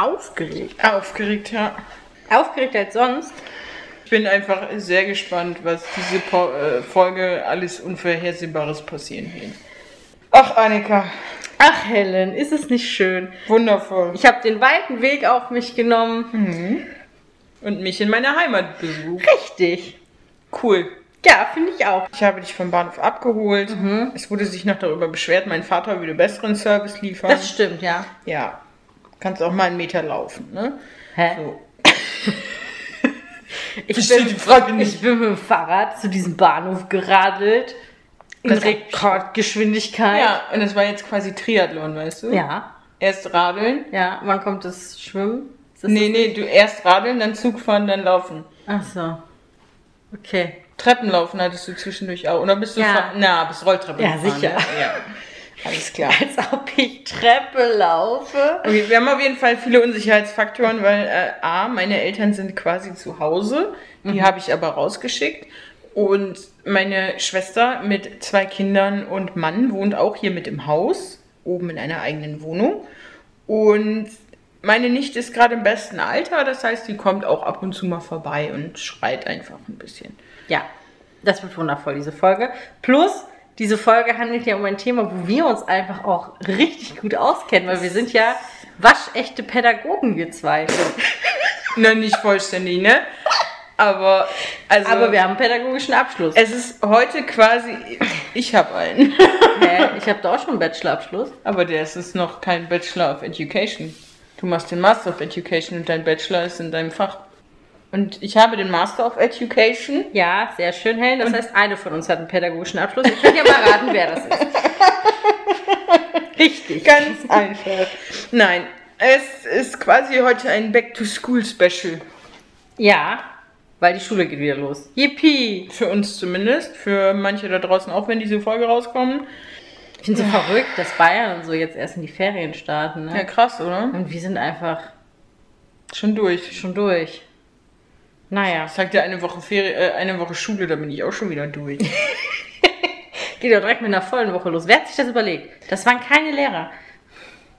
aufgeregt. Aufgeregt, ja. Aufgeregt als sonst. Ich bin einfach sehr gespannt, was diese po äh, Folge alles Unvorhersehbares passieren wird. Ach, Annika, Ach, Helen, ist es nicht schön? wundervoll. Ich habe den weiten Weg auf mich genommen. Und mich in meiner Heimat besucht. Richtig. Cool. Ja, finde ich auch. Ich habe dich vom Bahnhof abgeholt. Es wurde sich noch darüber beschwert, mein Vater würde besseren Service liefern. Das stimmt, ja. ja. Kannst auch mal einen Meter laufen, ne? Hä? So. Ich Verstehe die Frage nicht. Ich bin mit dem Fahrrad zu diesem Bahnhof geradelt. In Das- Rekordgeschwindigkeit. Ja, und es war jetzt quasi Triathlon, weißt du? Ja. Erst radeln. Ja, wann kommt das Schwimmen? Ist das Nee, nee, du erst radeln, dann Zug fahren, dann laufen. Ach so. Okay. Treppenlaufen hattest du zwischendurch auch. Oder bist du Ja. Na, bist Rolltreppe Ja, gefahren, sicher. Ne? Ja. Alles klar. Als ob ich Treppe laufe. Okay, wir haben auf jeden Fall viele Unsicherheitsfaktoren, weil äh, A, meine Eltern sind quasi zu Hause. Die habe ich aber rausgeschickt. Und meine Schwester mit zwei Kindern und Mann wohnt auch hier mit im Haus, oben in einer eigenen Wohnung. Und meine Nichte ist gerade im besten Alter, das heißt, sie kommt auch ab und zu mal vorbei und schreit einfach ein bisschen. Ja, das wird wundervoll, diese Folge. Plus, diese Folge handelt ja um ein Thema, wo wir uns einfach auch richtig gut auskennen, weil wir sind ja waschechte Pädagogen, wir zwei. Na, nicht vollständig, ne? Aber, also, Aber wir haben einen pädagogischen Abschluss. es ist heute quasi, ich habe einen. Hä? Ich habe da auch schon einen Bachelorabschluss. Aber der ist es noch kein Bachelor of Education. Du machst den Master of Education und dein Bachelor ist in deinem Fach. Und ich habe den Master of Education. Ja, sehr schön, Helen. Das heißt, eine von uns hat einen pädagogischen Abschluss. Ich kann ja mal raten, wer das ist. Richtig. Ganz einfach. Nein, es ist quasi heute ein Back-to-School-Special. Ja, weil die Schule geht wieder los. Yippie! Für uns zumindest. Für manche da draußen auch, wenn diese Folge rauskommt. Ich finde so verrückt, dass Bayern und so jetzt erst in die Ferien starten. Ja, Ne? krass, oder? Und wir sind einfach Schon durch. schon durch. Naja, Ich sag dir eine Woche Ferie, äh, eine Woche Schule, da bin ich auch schon wieder durch. geht ja direkt mit einer vollen Woche los. Wer hat sich das überlegt? Das waren keine Lehrer.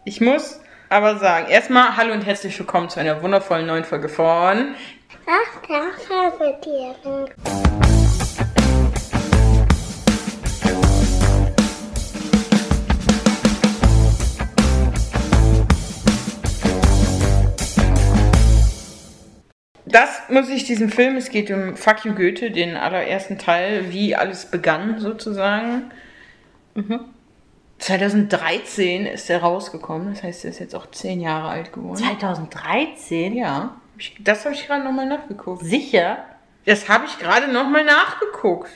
Ich muss aber sagen, erstmal hallo und herzlich willkommen zu einer wundervollen neuen Folge von Ach, das habe dir. Das muss ich diesem Film, es geht um Fuck You Goethe, den allerersten Teil, wie alles begann sozusagen. 2013 ist er rausgekommen, das heißt, er ist jetzt auch zehn Jahre alt geworden. 2013? Ja, das habe ich gerade nochmal nachgeguckt. Sicher? Das habe ich gerade nochmal nachgeguckt.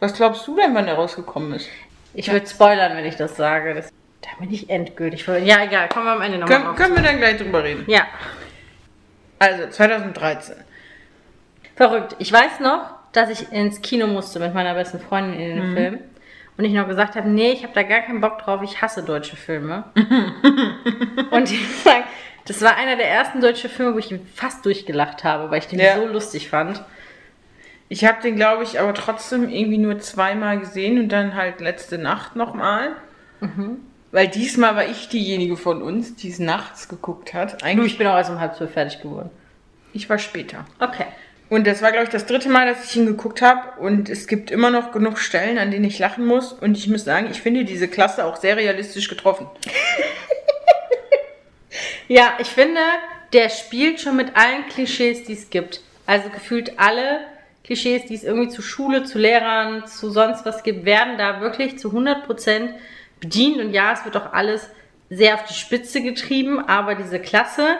Was glaubst du denn, wann er rausgekommen ist? Ich würde spoilern, wenn ich das sage. Das, da bin ich endgültig. Ja, egal. Kommen wir am Ende nochmal Können, können wir dann gleich drüber reden. Ja, Also, 2013. verrückt. Ich weiß noch, dass ich ins Kino musste mit meiner besten Freundin in den Film. Und ich noch gesagt habe, nee, ich habe da gar keinen Bock drauf, ich hasse deutsche Filme. und ich sag, das war einer der ersten deutschen Filme, wo ich fast durchgelacht habe, weil ich den Ja. so lustig fand. Ich habe den, glaube ich, aber trotzdem irgendwie nur zweimal gesehen und dann halt letzte Nacht nochmal. Weil diesmal war ich diejenige von uns, die es nachts geguckt hat. Eigentlich, ich bin auch erst um halb zwölf fertig geworden. ich war später. Okay. Und das war, glaube ich, das dritte Mal, dass ich ihn geguckt habe. Und es gibt immer noch genug Stellen, an denen ich lachen muss. Und ich muss sagen, ich finde diese Klasse auch sehr realistisch getroffen. Ja, ich finde, der spielt schon mit allen Klischees, die es gibt. Also gefühlt alle Klischees, die es irgendwie zu Schule, zu Lehrern, zu sonst was gibt, werden da wirklich zu 100% bedient. Und ja, es wird auch alles sehr auf die Spitze getrieben, aber diese Klasse,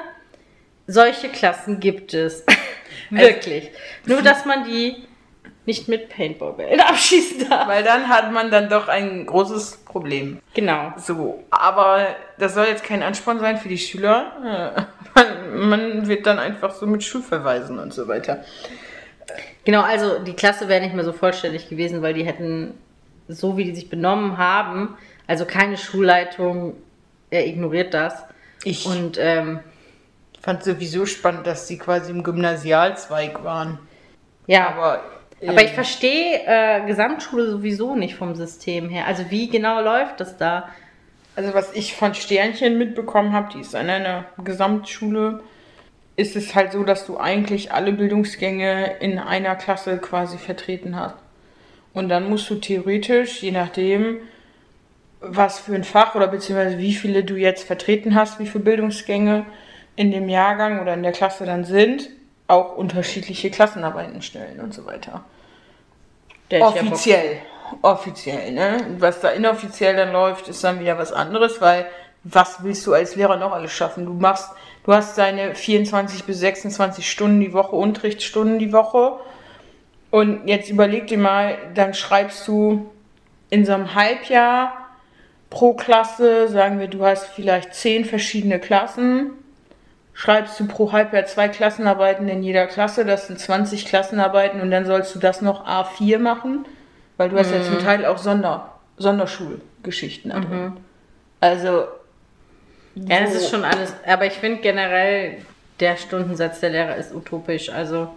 solche Klassen gibt es. wirklich. Nur, dass man die nicht mit Paintballbällen abschießen darf. Weil dann hat man dann doch ein großes Problem. Genau. So, aber das soll jetzt kein Ansporn sein für die Schüler. Äh, Man, man wird dann einfach so mit Schulverweisen und so weiter. Genau, also die Klasse wäre nicht mehr so vollständig gewesen, weil die hätten, so wie die sich benommen haben, also keine Schulleitung, er ignoriert das. Ich Und ähm, fand sowieso spannend, dass sie quasi im Gymnasialzweig waren. ja, Aber, aber äh, ich verstehe äh, Gesamtschule sowieso nicht vom System her. Also wie genau läuft das da? also was ich von Sternchen mitbekommen habe, die ist an einer Gesamtschule, ist es halt so, dass du eigentlich alle Bildungsgänge in einer Klasse quasi vertreten hast. Und dann musst du theoretisch, je nachdem, was für ein Fach oder beziehungsweise wie viele du jetzt vertreten hast, wie viele Bildungsgänge in dem Jahrgang oder in der Klasse dann sind, auch unterschiedliche Klassenarbeiten stellen und so weiter. Ich ja. Offiziell. Offiziell, ne? Und Was da inoffiziell dann läuft, ist dann wieder was anderes, weil was willst du als Lehrer noch alles schaffen? Du machst, du hast deine 24 bis 26 Stunden die Woche, Unterrichtsstunden die Woche. Und jetzt überleg dir mal, dann schreibst du in so einem Halbjahr pro Klasse, sagen wir, du hast vielleicht zehn verschiedene Klassen, schreibst du pro Halbjahr zwei Klassenarbeiten in jeder Klasse, das sind 20 Klassenarbeiten und dann sollst du das noch A4 machen, weil du hast ja zum Teil auch Sonder, Sonderschulgeschichten da drin. Also, Ja, das so- ist schon alles. Aber ich finde generell, der Stundensatz der Lehrer ist utopisch. Also,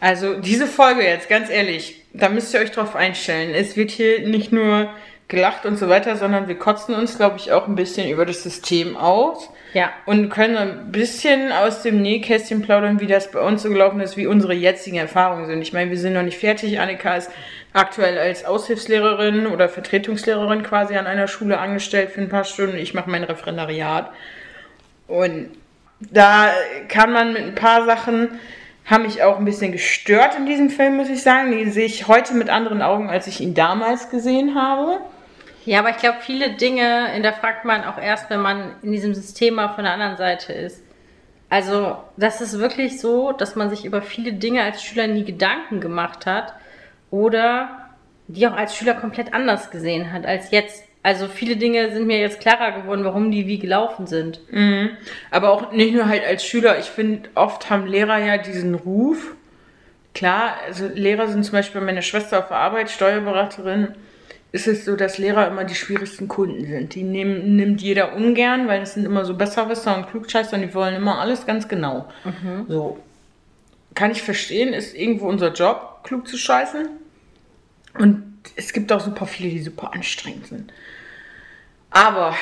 Also diese Folge jetzt, ganz ehrlich, da müsst ihr euch drauf einstellen. Es wird hier nicht nur gelacht und so weiter, sondern wir kotzen uns, glaube ich, auch ein bisschen über das System aus. ja. Und können ein bisschen aus dem Nähkästchen plaudern, wie das bei uns so gelaufen ist, wie unsere jetzigen Erfahrungen sind. Ich meine, wir sind noch nicht fertig. Annika ist aktuell als Aushilfslehrerin oder Vertretungslehrerin quasi an einer Schule angestellt für ein paar Stunden. Ich mache mein Referendariat. Und da kann man mit ein paar Sachen, haben mich auch ein bisschen gestört in diesem Film, muss ich sagen. Die sehe ich heute mit anderen Augen, als ich ihn damals gesehen habe. Ja, aber ich glaube, viele Dinge hinterfragt man auch erst, wenn man in diesem System mal von der anderen Seite ist. Also, das ist wirklich so, dass man sich über viele Dinge als Schüler nie Gedanken gemacht hat oder die auch als Schüler komplett anders gesehen hat als jetzt. Also, viele Dinge sind mir jetzt klarer geworden, warum die wie gelaufen sind. Aber auch nicht nur halt als Schüler. Ich finde, oft haben Lehrer ja diesen Ruf. Klar, also Lehrer sind zum Beispiel meine Schwester auf der Arbeit, Steuerberaterin. Ist es so, dass Lehrer immer die schwierigsten Kunden sind. Die nehmen, nimmt jeder ungern, weil das sind immer so Besserwisser und Klugscheißer und die wollen immer alles ganz genau. So. Kann ich verstehen, ist irgendwo unser Job, klug zu scheißen. Und es gibt auch super viele, die super anstrengend sind. Aber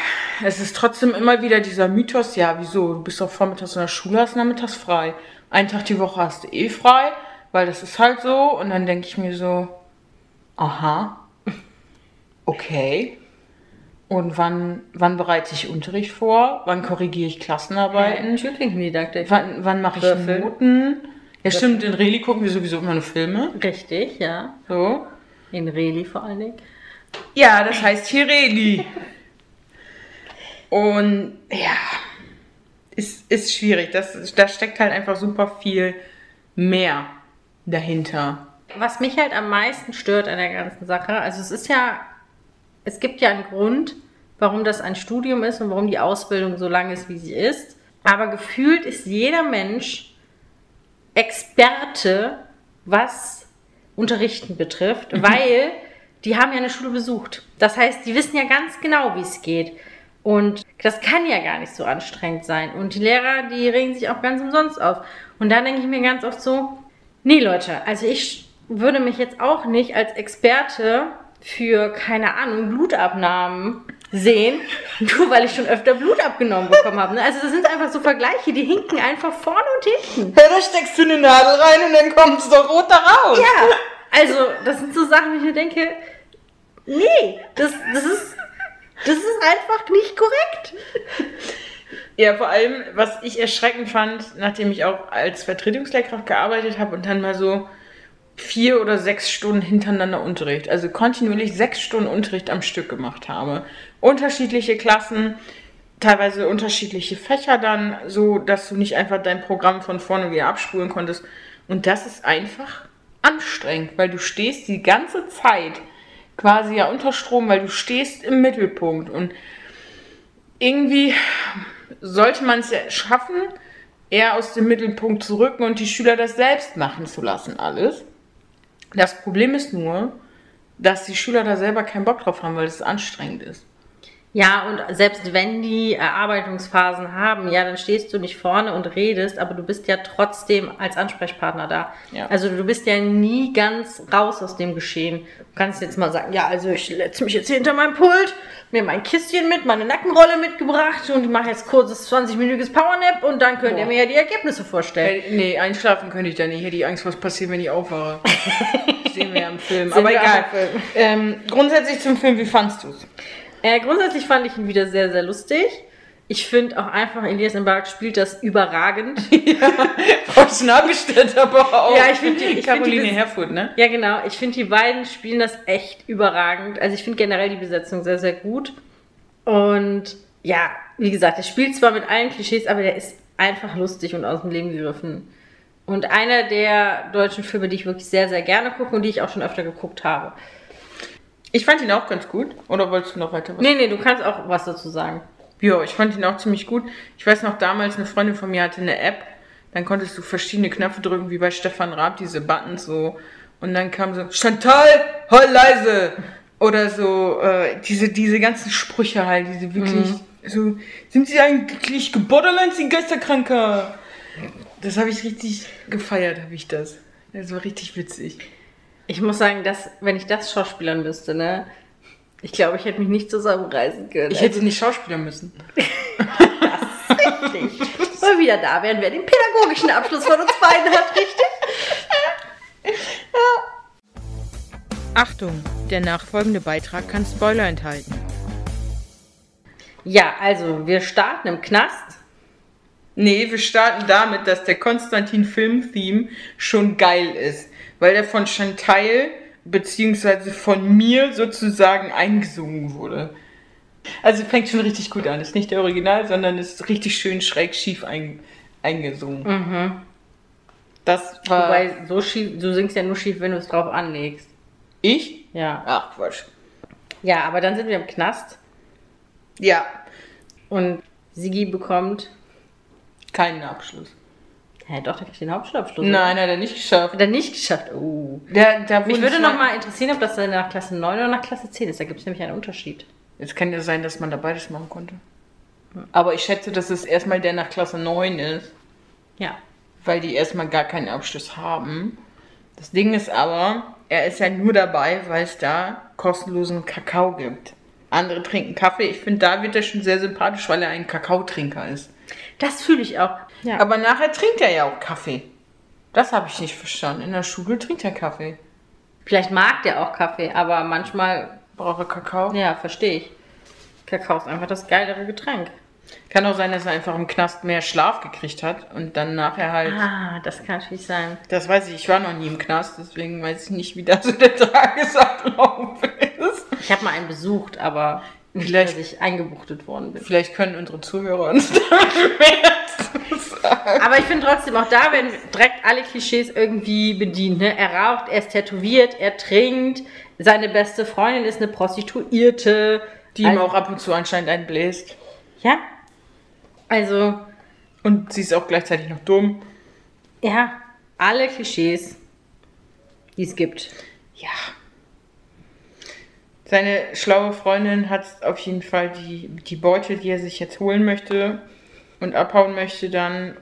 es ist trotzdem immer wieder dieser Mythos, ja, wieso? Du bist doch vormittags in der Schule, hast nachmittags frei. Einen Tag die Woche hast du eh frei, weil das ist halt so. Und dann denke ich mir so, aha, okay. Und wann, wann bereite ich Unterricht vor? Wann korrigiere ich Klassenarbeiten? Türklingendidaktik. Wann, wann mache ich Würfel. Noten? Ja, stimmt, in Reli gucken wir sowieso immer nur Filme. Richtig, ja. So. In Reli vor allen Dingen. Ja, das heißt hier Reli. Und ja, ist, ist schwierig. Das, da steckt halt einfach super viel mehr dahinter. Was mich halt am meisten stört an der ganzen Sache, also es ist ja, es gibt ja einen Grund, warum das ein Studium ist und warum die Ausbildung so lang ist, wie sie ist. Aber gefühlt ist jeder Mensch Experte, was Unterrichten betrifft, weil die haben ja eine Schule besucht. Das heißt, die wissen ja ganz genau, wie es geht. Und das kann ja gar nicht so anstrengend sein. Und die Lehrer, die regen sich auch ganz umsonst auf. Und da denke ich mir ganz oft so, nee Leute, also ich würde mich jetzt auch nicht als Experte für, keine Ahnung, Blutabnahmen sehen, nur weil ich schon öfter Blut abgenommen bekommen habe. ne? Also das sind einfach so Vergleiche, die hinken einfach vorne und hinten. Ja, da steckst du eine Nadel rein und dann kommt es doch rot da raus. Ja, also das sind so Sachen, wo ich mir denke, nee, das, das ist das ist einfach nicht korrekt. Ja, vor allem, was ich erschreckend fand, nachdem ich auch als Vertretungslehrkraft gearbeitet habe und dann mal so vier oder sechs Stunden hintereinander Unterricht, also kontinuierlich sechs Stunden Unterricht am Stück gemacht habe. Unterschiedliche Klassen, teilweise unterschiedliche Fächer dann, so dass du nicht einfach dein Programm von vorne wieder abspulen konntest. Und das ist einfach anstrengend, weil du stehst die ganze Zeit quasi ja unter Strom, weil du stehst im Mittelpunkt und irgendwie sollte man es ja schaffen, eher aus dem Mittelpunkt zu rücken und die Schüler das selbst machen zu lassen, alles. Das Problem ist nur, dass die Schüler da selber keinen Bock drauf haben, weil es anstrengend ist. Ja, und selbst wenn die Erarbeitungsphasen haben, ja, dann stehst du nicht vorne und redest, aber du bist ja trotzdem als Ansprechpartner da. Ja. Also du bist ja nie ganz raus aus dem Geschehen. Du kannst jetzt mal sagen, ja, also ich setze mich jetzt hier hinter mein Pult, mir mein Kistchen mit, meine Nackenrolle mitgebracht und ich mache jetzt kurzes 20-minütiges Powernap und dann könnt ihr Boah. mir ja die Ergebnisse vorstellen. Äh, nee, einschlafen könnte ich da nicht. Ich hätte die Angst, was passiert, wenn ich aufwache. Sehen wir ja im Film. Aber egal. Film. Ähm, grundsätzlich zum Film, wie fandst du's? Äh, grundsätzlich fand ich ihn wieder sehr, sehr lustig. Ich finde auch einfach, Elias Mbarek spielt das überragend. Frau Schnabelstedt aber auch. Ja, ich find die- ich find Caroline die ne? Ja, genau. Ich finde, die beiden spielen das echt überragend. Also ich finde generell die Besetzung sehr, sehr gut. Und ja, wie gesagt, er spielt zwar mit allen Klischees, aber der ist einfach lustig und aus dem Leben gegriffen. Und einer der deutschen Filme, die ich wirklich sehr, sehr gerne gucke und die ich auch schon öfter geguckt habe. Ich fand ihn auch ganz gut. Oder wolltest du noch weiter was? Nee, nee, du kannst auch was dazu sagen. Ja, ich fand ihn auch ziemlich gut. Ich weiß noch, damals eine Freundin von mir hatte eine App. Dann konntest du verschiedene Knöpfe drücken, wie bei Stefan Raab, diese Buttons so. Und dann kam so, Chantal, heul leise! Oder so, äh, diese, diese ganzen Sprüche halt, diese wirklich, so, sind sie eigentlich geborderline, sind Geisterkranker? Das habe ich richtig gefeiert, habe ich das. Das war richtig witzig. Ich muss sagen, dass, wenn ich das schauspielern müsste, ne, ich glaube, ich hätte mich nicht zusammenreißen können. Ich hätte nicht schauspielern müssen. richtig. Mal wieder da wären, wer den pädagogischen Abschluss von uns beiden hat, richtig? Achtung, der nachfolgende Beitrag kann Spoiler enthalten. Ja, also, wir starten im Knast. Nee, wir starten damit, dass der Konstantin Film-Theme schon geil ist. Weil der von Chantal beziehungsweise von mir sozusagen eingesungen wurde. Also fängt schon richtig gut an. Ist nicht der Original, sondern ist richtig schön schräg schief ein, eingesungen. Das war Wobei, so schief, du singst ja nur schief, wenn du es drauf anlegst. ich. Ja. Ach Quatsch. Ja, aber dann sind wir im Knast Ja, und Sigi bekommt. keinen Abschluss. Hä, doch, der kriegt den Hauptschulabschluss. Nein, hat er nicht geschafft. Hat er nicht geschafft. Oh. Der, da Mich wurde würde noch mal interessieren, ob das dann nach Klasse 9 oder nach Klasse 10 ist. Da gibt es nämlich einen Unterschied. Es kann ja sein, dass man da beides machen konnte. Aber ich schätze, dass es erstmal der nach Klasse 9 ist, Ja. weil die erstmal gar keinen Abschluss haben. Das Ding ist aber, er ist ja nur dabei, weil es da kostenlosen Kakao gibt. Andere trinken Kaffee. Ich finde, da wird er schon sehr sympathisch, weil er ein Kakaotrinker ist. Das fühle ich auch. Ja. Aber nachher trinkt er ja auch Kaffee. Das habe ich nicht verstanden. In der Schule trinkt er Kaffee. Vielleicht mag der auch Kaffee, aber manchmal, Braucht er Kakao? ja, verstehe ich. Kakao ist einfach das geilere Getränk. Kann auch sein, dass er einfach im Knast mehr Schlaf gekriegt hat und dann nachher halt. Ah, das kann natürlich sein. Das weiß ich, ich war noch nie im Knast, deswegen weiß ich nicht, wie da so der Tagesablauf ist. Ich habe mal einen besucht, aber nicht, Vielleicht- dass ich eingebuchtet worden bin. Vielleicht können unsere Zuhörer uns damit sagen. Aber ich finde trotzdem, auch da werden direkt alle Klischees irgendwie bedient. Ne? Er raucht, er ist tätowiert, er trinkt, seine beste Freundin ist eine Prostituierte. Die ihm Also- auch ab und zu anscheinend einbläst. Ja. Also, Und sie ist auch gleichzeitig noch dumm. ja, alle Klischees, die es gibt. Ja. Seine schlaue Freundin hat auf jeden Fall die, die Beute, die er sich jetzt holen möchte und abhauen möchte, dann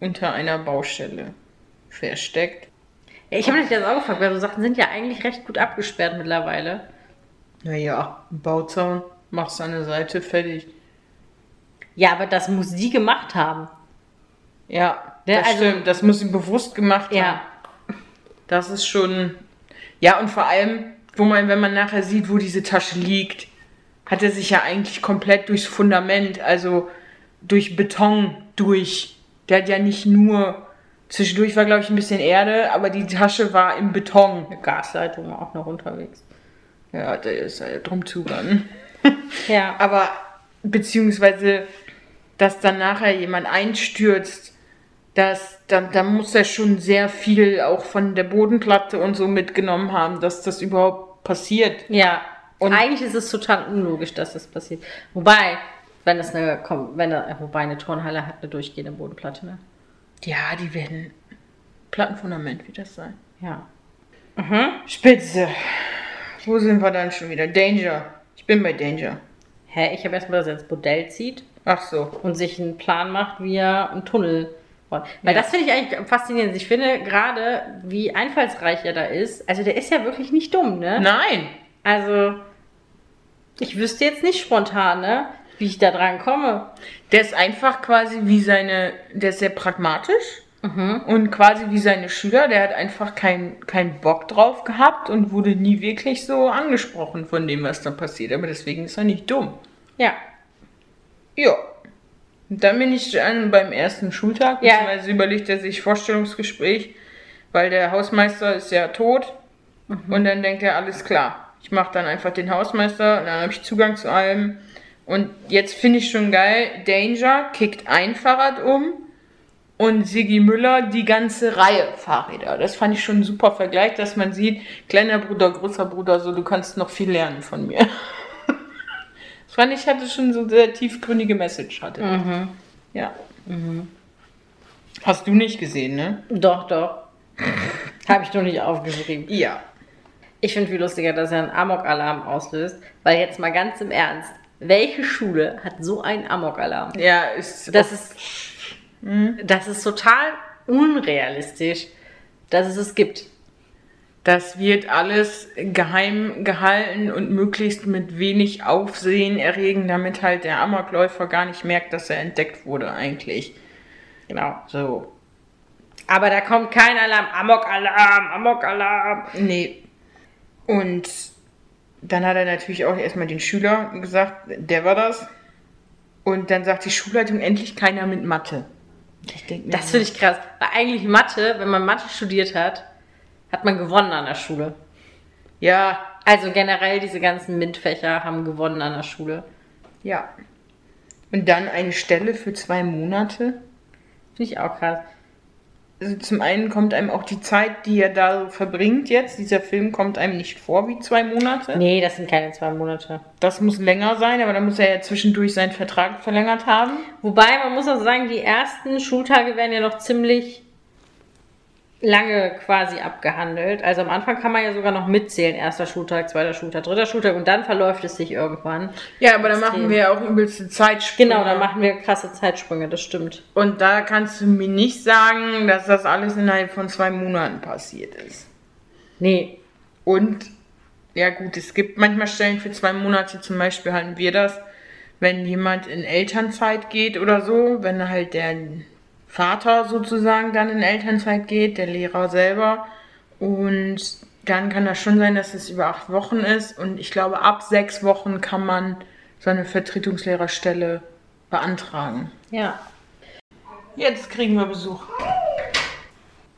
unter einer Baustelle versteckt. Ja, ich habe mich das auch gefragt, weil so Sachen sind ja eigentlich recht gut abgesperrt mittlerweile. Naja, ein Bauzaun, machst an der Seite, fertig. Ja, aber das muss sie gemacht haben. Ja, Ja, das also- stimmt. Das muss sie bewusst gemacht haben. Ja. Das ist schon. Ja, und vor allem, wo man, wenn man nachher sieht, wo diese Tasche liegt, hat er sich ja eigentlich komplett durchs Fundament, also durch Beton durch. Der hat ja nicht nur. Zwischendurch war, glaube ich, ein bisschen Erde, aber die Tasche war im Beton. Eine Gasleitung war auch noch unterwegs. Ja, der ist ja drum zugegangen. Ja. Aber beziehungsweise, dass dann nachher jemand einstürzt, das, da, da muss er schon sehr viel auch von der Bodenplatte und so mitgenommen haben, dass das überhaupt passiert. Ja. Und eigentlich ist es total unlogisch, dass das passiert. Wobei, wenn das eine, wenn da, wobei eine Turnhalle hat eine durchgehende Bodenplatte, ne? Ja, die werden. Plattenfundament wird das sein. Ja. Spitze. Wo sind wir dann schon wieder? Danger. Ich bin bei Danger. Hä, ich habe erstmal, dass er ins Bordell zieht Ach so. und sich einen Plan macht, wie er einen Tunnel. Weil Ja. das finde ich eigentlich faszinierend. Ich finde gerade, wie einfallsreich er da ist. Also der ist ja wirklich nicht dumm, ne? Nein. Also, ich wüsste jetzt nicht spontan, ne? Wie ich da dran komme. Der ist einfach quasi wie seine, der ist sehr pragmatisch und quasi wie seine Schüler, der hat einfach keinen keinen Bock drauf gehabt und wurde nie wirklich so angesprochen von dem, was da passiert. Aber deswegen ist er nicht dumm. Ja. Ja. Und dann bin ich dann beim ersten Schultag, Ja. beziehungsweise überlegt er sich Vorstellungsgespräch, weil der Hausmeister ist ja tot. Und dann denkt er, alles klar, ich mache dann einfach den Hausmeister und dann habe ich Zugang zu allem. Und jetzt finde ich schon geil, Danger kickt ein Fahrrad um und Sigi Müller die ganze Reihe Fahrräder. Das fand ich schon ein super Vergleich, dass man sieht, kleiner Bruder, großer Bruder, so du kannst noch viel lernen von mir. Das fand ich, hatte schon so sehr tiefgründige Message hatte. Ja. Hast du nicht gesehen, ne? Doch, doch. Habe ich nur nicht aufgeschrieben. Ja. Ich finde viel lustiger, dass er einen Amok-Alarm auslöst. Weil jetzt mal ganz im Ernst. Welche Schule hat so einen Amok-Alarm? Ja, ist. Das ist, das ist total unrealistisch, dass es es gibt. Das wird alles geheim gehalten und möglichst mit wenig Aufsehen erregen, damit halt der Amokläufer gar nicht merkt, dass er entdeckt wurde eigentlich. Genau. So. Aber da kommt kein Alarm. Amok-Alarm, Amok-Alarm. Nee. Und dann hat er natürlich auch erstmal den Schüler gesagt, der war das. Und dann sagt die Schulleitung endlich keiner mit Mathe. Das finde ich krass. Weil eigentlich Mathe, wenn man Mathe studiert hat, hat man gewonnen an der Schule. Ja, Also generell diese ganzen MINT-Fächer haben gewonnen an der Schule. ja. Und dann eine Stelle für zwei Monate. Finde ich auch krass. Also zum einen kommt einem auch die Zeit, die er da so verbringt jetzt. Dieser Film kommt einem nicht vor wie zwei Monate. Nee, das sind keine zwei Monate. Das muss länger sein, aber dann muss er ja zwischendurch seinen Vertrag verlängert haben. Wobei, man muss auch sagen, die ersten Schultage werden ja noch ziemlich lange quasi abgehandelt. Also am Anfang kann man ja sogar noch mitzählen. Erster Schultag, zweiter Schultag, dritter Schultag und dann verläuft es sich irgendwann. Ja, aber dann machen wir ja auch übelste Zeitsprünge. Genau, dann machen wir krasse Zeitsprünge, das stimmt. Und da kannst du mir nicht sagen, dass das alles innerhalb von zwei Monaten passiert ist. Nee, Und, ja gut, es gibt manchmal Stellen für zwei Monate, zum Beispiel halten wir das, wenn jemand in Elternzeit geht oder so, wenn halt der Vater sozusagen dann in Elternzeit geht, der Lehrer selber. Und dann kann das schon sein, dass es über acht Wochen ist. Und ich glaube, ab sechs Wochen kann man so eine Vertretungslehrerstelle beantragen. ja. Jetzt kriegen wir Besuch.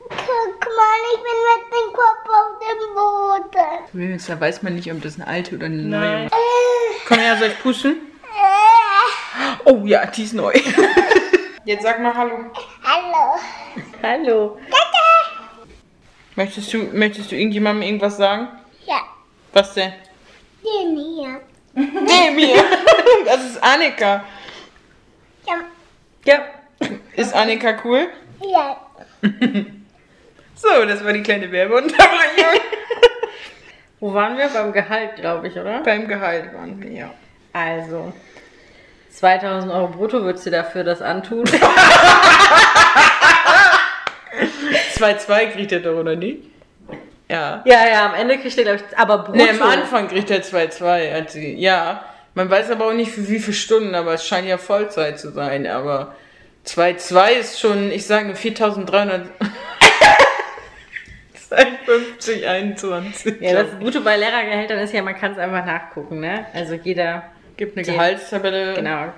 Guck mal, ich bin mit dem Kopf auf dem Boden. Übrigens, Da weiß man nicht, ob das eine alte oder eine neue. Komm her, soll ich pusten? Äh, Oh ja, die ist neu. Jetzt sag mal Hallo. hallo. Hallo. Möchtest du, möchtest du irgendjemandem irgendwas sagen? Ja, Was denn? den hier. Dem hier. Das ist Annika. Ja, Ja. Ist Annika cool? ja. So, das war die kleine Werbeunterbrechung. Wo waren wir? Beim Gehalt, glaube ich, oder? Beim Gehalt waren wir, ja. Also, 2000 Euro brutto würdest du dafür das antun? 2-2 kriegt er doch, oder nicht? Ja. ja, ja, am Ende kriegt er, glaube ich, aber brutto. Ne, am Anfang kriegt er 2-2. hat sie- Ja. Man weiß aber auch nicht für wie viele Stunden, aber es scheint ja Vollzeit zu sein. Aber 2-2 ist schon, ich sage 4300. 52, 21. Ja, das Gute bei Lehrergehältern ist ja, man kann es einfach nachgucken, ne? Also jeder, gibt eine den- Gehaltstabelle. genau,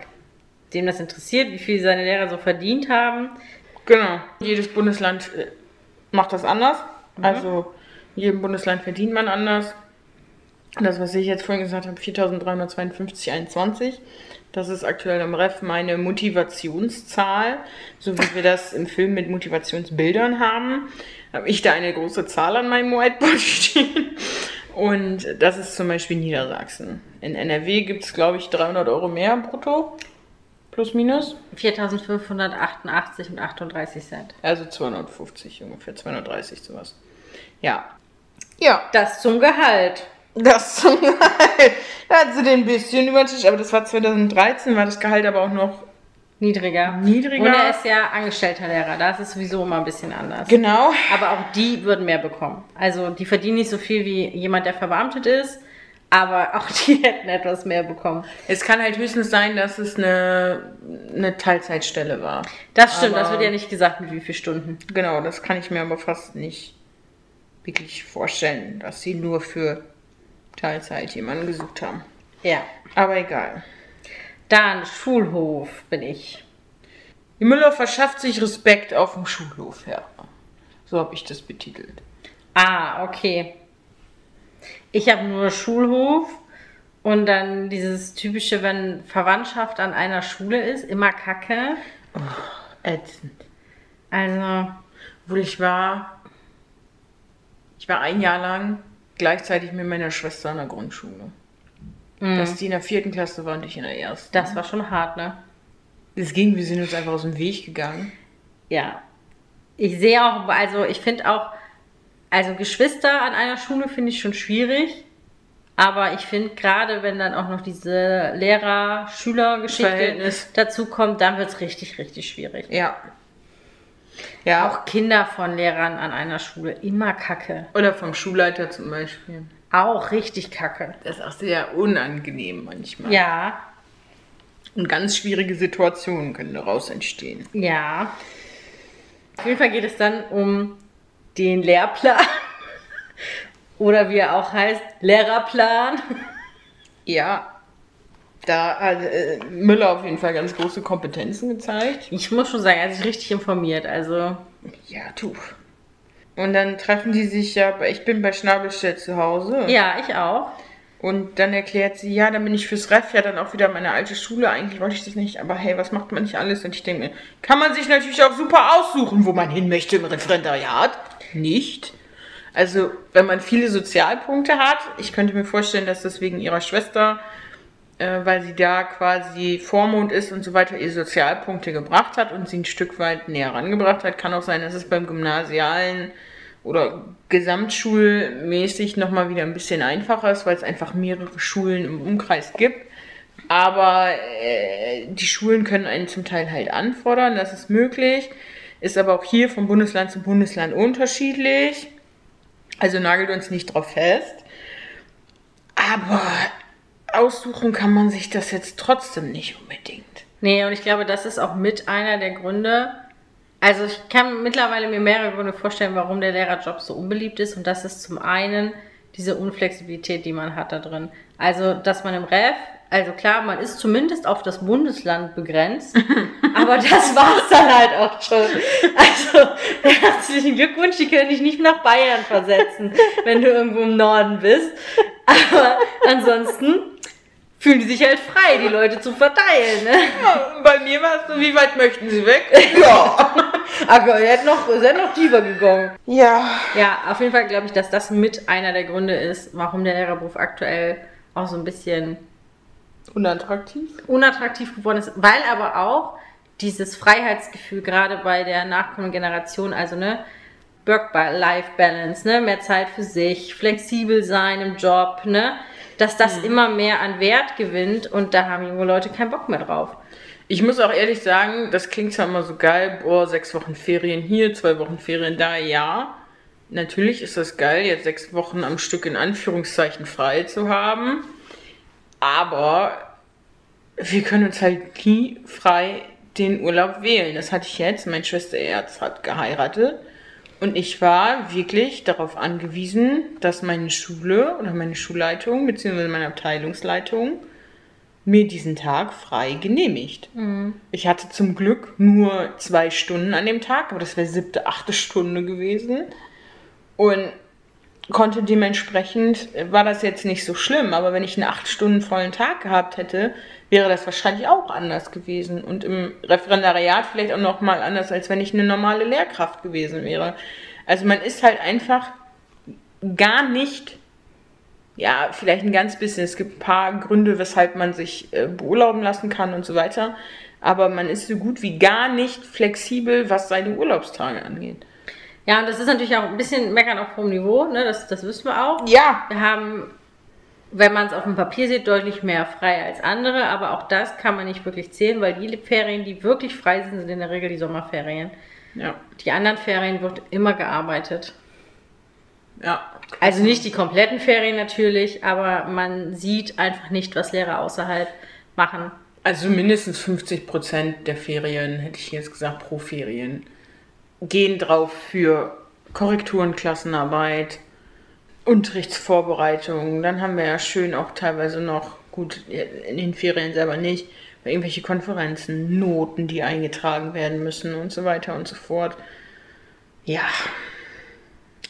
dem das interessiert, wie viel seine Lehrer so verdient haben. Genau. Jedes Bundesland äh, macht das anders. Also in jedem Bundesland verdient man anders. Das, was ich jetzt vorhin gesagt habe, 4.352,21. Das ist aktuell im Ref meine Motivationszahl. So wie wir das im Film mit Motivationsbildern haben, habe ich da eine große Zahl an meinem Whiteboard stehen. Und das ist zum Beispiel Niedersachsen. In NRW gibt es, glaube ich, 300 Euro mehr brutto. Plus minus. 4.588 und 38 Cent. Also 250 ungefähr, 230 sowas. Ja. Ja. Das zum Gehalt. Das da hat sie den ein bisschen über den Tisch, aber das war 2013, war das Gehalt aber auch noch Niedriger. Niedriger. Und er ist ja angestellter Lehrer, da ist es sowieso immer ein bisschen anders. genau. Aber auch die würden mehr bekommen. Also die verdienen nicht so viel wie jemand, der verbeamtet ist, aber auch die hätten etwas mehr bekommen. Es kann halt höchstens sein, dass es eine, eine Teilzeitstelle war. Das stimmt, Aber- das wird ja nicht gesagt, mit wie vielen Stunden. Genau, das kann ich mir aber fast nicht wirklich vorstellen, dass sie nur für Teilzeit jemanden gesucht haben. Ja. Aber egal. Dann Schulhof bin ich. Die Müller verschafft sich Respekt auf dem Schulhof, ja. So habe ich das betitelt. Ah, okay. Ich habe nur Schulhof und dann dieses typische, wenn Verwandtschaft an einer Schule ist, immer Kacke. Ätzend. Also, Obwohl ich war, ich war ein Jahr lang gleichzeitig mit meiner Schwester in der Grundschule. Dass die in der vierten Klasse war und ich in der ersten. das war schon hart, ne? Das ging, wir sind uns einfach aus dem Weg gegangen. Ja. Ich sehe auch, also ich finde auch, also Geschwister an einer Schule finde ich schon schwierig. Aber ich finde gerade, wenn dann auch noch diese Lehrer-Schüler-Geschichte dazu kommt, dann wird es richtig, richtig schwierig. Ja. Ja, Auch Kinder von Lehrern an einer Schule, immer Kacke. Oder vom Schulleiter zum Beispiel. Auch richtig Kacke. Das ist auch sehr unangenehm manchmal. Ja, Und ganz schwierige Situationen können daraus entstehen. ja. Auf jeden Fall geht es dann um den Lehrplan. Oder wie er auch heißt, Lehrerplan. Ja, da hat äh, Müller auf jeden Fall ganz große Kompetenzen gezeigt. Ich muss schon sagen, er hat sich richtig informiert. Also, Ja, du. Und dann treffen die sich ja, ich bin bei Schnabelstedt zu Hause. ja, ich auch. Und dann erklärt sie, ja, dann bin ich fürs Ref ja dann auch wieder meine alte Schule. Eigentlich wollte ich das nicht, aber hey, was macht man nicht alles? Und ich denke mir, kann man sich natürlich auch super aussuchen, wo man hin möchte im Referendariat. Nicht. Also, wenn man viele Sozialpunkte hat, ich könnte mir vorstellen, dass das wegen ihrer Schwester, äh, weil sie da quasi Vormond ist und so weiter, ihr Sozialpunkte gebracht hat und sie ein Stück weit näher rangebracht hat. Kann auch sein, dass es beim Gymnasialen oder gesamtschulmäßig nochmal wieder ein bisschen einfacher ist, weil es einfach mehrere Schulen im Umkreis gibt. Aber äh, die Schulen können einen zum Teil halt anfordern, das ist möglich. Ist aber auch hier von Bundesland zu Bundesland unterschiedlich. Also nagelt uns nicht drauf fest. Aber aussuchen kann man sich das jetzt trotzdem nicht unbedingt. Nee, und ich glaube, das ist auch mit einer der Gründe. Also ich kann mittlerweile mir mehrere Gründe vorstellen, warum der Lehrerjob so unbeliebt ist. Und das ist zum einen diese Unflexibilität, die man hat da drin. Also, dass man im Ref, also klar, man ist zumindest auf das Bundesland begrenzt, aber das war's dann halt auch schon. Also, herzlichen Glückwunsch, die können dich nicht nach Bayern versetzen, wenn du irgendwo im Norden bist. Aber ansonsten fühlen die sich halt frei, die Leute zu verteilen, ne? Ja, bei mir war es so, wie weit möchten Sie weg? Ja. Aber ihr hättet noch, seid noch tiefer gegangen. ja. Ja, auf jeden Fall glaube ich, dass das mit einer der Gründe ist, warum der Lehrerberuf aktuell auch so ein bisschen Unattraktiv. unattraktiv geworden ist, weil aber auch dieses Freiheitsgefühl gerade bei der nachkommenden Generation, also ne, Work-Life-Balance, ne, mehr Zeit für sich, flexibel sein im Job, ne, dass das immer mehr an Wert gewinnt und da haben junge Leute keinen Bock mehr drauf. Ich muss auch ehrlich sagen, das klingt zwar immer so geil, boah, sechs Wochen Ferien hier, zwei Wochen Ferien da, ja. Natürlich ist das geil, jetzt sechs Wochen am Stück in Anführungszeichen frei zu haben. Aber wir können uns halt nie frei den Urlaub wählen. Das hatte ich jetzt. Mein Schwesterherz hat geheiratet. Und ich war wirklich darauf angewiesen, dass meine Schule oder meine Schulleitung bzw. meine Abteilungsleitung mir diesen Tag frei genehmigt. Ich hatte zum Glück nur zwei Stunden an dem Tag, aber das wäre siebte, achte Stunde gewesen. Und konnte dementsprechend, war das jetzt nicht so schlimm, aber wenn ich einen acht Stunden vollen Tag gehabt hätte, wäre das wahrscheinlich auch anders gewesen. Und im Referendariat vielleicht auch noch mal anders, als wenn ich eine normale Lehrkraft gewesen wäre. Also man ist halt einfach gar nicht ja, vielleicht ein ganz bisschen. Es gibt ein paar Gründe, weshalb man sich äh, beurlauben lassen kann und so weiter. Aber man ist so gut wie gar nicht flexibel, was seine Urlaubstage angeht. Ja, und das ist natürlich auch ein bisschen meckern auf hohem Niveau, ne, das, das wissen wir auch. Ja, Wir haben wenn man es auf dem Papier sieht, deutlich mehr frei als andere, aber auch das kann man nicht wirklich zählen, weil die Ferien, die wirklich frei sind, sind in der Regel die Sommerferien. Ja. Die anderen Ferien wird immer gearbeitet. Ja. Also nicht die kompletten Ferien natürlich, aber man sieht einfach nicht, was Lehrer außerhalb machen. Also mindestens 50 Prozent der Ferien, hätte ich jetzt gesagt, pro Ferien, gehen drauf für Korrekturen, Klassenarbeit, Unterrichtsvorbereitungen. Dann haben wir ja schön auch teilweise noch, gut, in den Ferien selber nicht, irgendwelche Konferenzen, Noten, die eingetragen werden müssen und so weiter und so fort. Ja,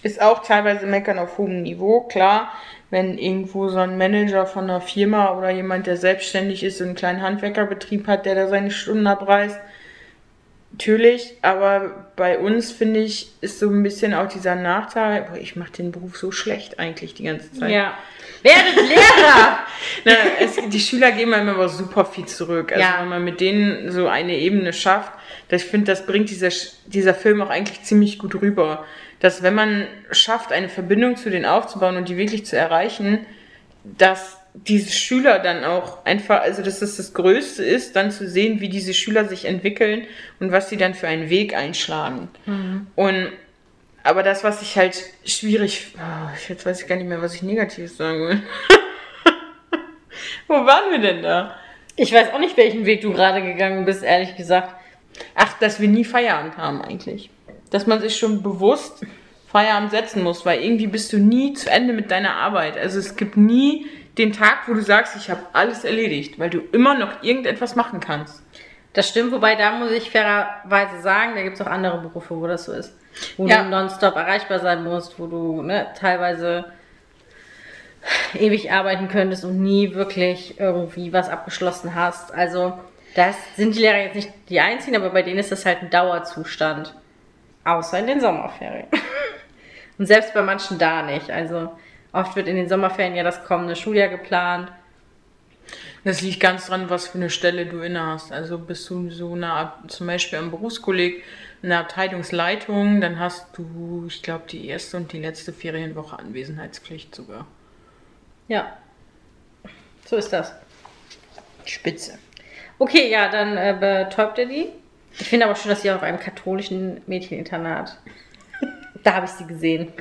ist auch teilweise meckern auf hohem Niveau, klar. Wenn irgendwo so ein Manager von einer Firma oder jemand, der selbstständig ist und einen kleinen Handwerkerbetrieb hat, der da seine Stunden abreißt, natürlich. Aber bei uns, finde ich, ist so ein bisschen auch dieser Nachteil, boah, ich mache den Beruf so schlecht eigentlich die ganze Zeit. Ja. Werdet Lehrer! Na, es, die Schüler geben einem aber super viel zurück. Also Ja. wenn man mit denen so eine Ebene schafft, das, ich finde, das bringt dieser, dieser Film auch eigentlich ziemlich gut rüber. Dass wenn man schafft, eine Verbindung zu denen aufzubauen und die wirklich zu erreichen, dass diese Schüler dann auch einfach, also dass das das Größte ist, dann zu sehen, wie diese Schüler sich entwickeln und was sie dann für einen Weg einschlagen. Und aber das, was ich halt schwierig, oh, jetzt weiß ich gar nicht mehr, was ich Negatives sagen will. Wo waren wir denn da? Ich weiß auch nicht, welchen Weg du gerade gegangen bist, ehrlich gesagt. Ach, dass wir nie Feierabend haben eigentlich. Dass man sich schon bewusst Feierabend setzen muss, weil irgendwie bist du nie zu Ende mit deiner Arbeit. Also es gibt nie den Tag, wo du sagst, ich habe alles erledigt, weil du immer noch irgendetwas machen kannst. Das stimmt, wobei da muss ich fairerweise sagen, da gibt es auch andere Berufe, wo das so ist. Wo Ja. du nonstop erreichbar sein musst, wo du ne, teilweise ewig arbeiten könntest und nie wirklich irgendwie was abgeschlossen hast. Also das sind die Lehrer jetzt nicht die einzigen, aber bei denen ist das halt ein Dauerzustand. Außer in den Sommerferien. Und selbst bei manchen da nicht. Also oft wird in den Sommerferien ja das kommende Schuljahr geplant. Das liegt ganz dran, was für eine Stelle du inne hast. Also bist du so eine Art, zum Beispiel am Berufskolleg, eine Abteilungsleitung, dann hast du, ich glaube, die erste und die letzte Ferienwoche Anwesenheitspflicht sogar. Ja. So ist das. Spitze. Okay, ja, dann äh, betäubt er die. Ich finde aber schon, dass sie auf einem katholischen Mädcheninternat. Da habe ich sie gesehen.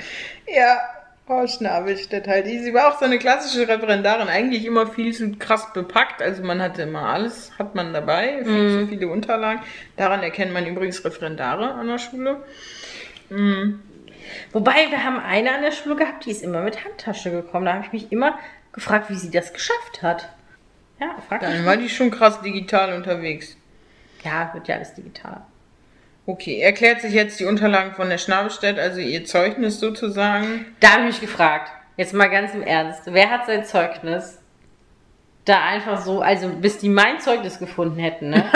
Ja, Frau Schnabelstedt halt. Sie war auch so eine klassische Referendarin, eigentlich immer viel zu krass bepackt. Also man hatte immer alles, hat man dabei, viel zu viele Unterlagen. Daran erkennt man übrigens Referendare an der Schule. Wobei, wir haben eine an der Schule gehabt, die ist immer mit Handtasche gekommen. Da habe ich mich immer gefragt, wie sie das geschafft hat. Ja, frag mich. Dann war die schon krass digital unterwegs. Ja, wird ja alles digital. Okay, erklärt sich jetzt die Unterlagen von der Schnabelstedt, also ihr Zeugnis sozusagen. Da habe ich mich gefragt, jetzt mal ganz im Ernst, wer hat sein Zeugnis da einfach so, also bis die mein Zeugnis gefunden hätten, ne?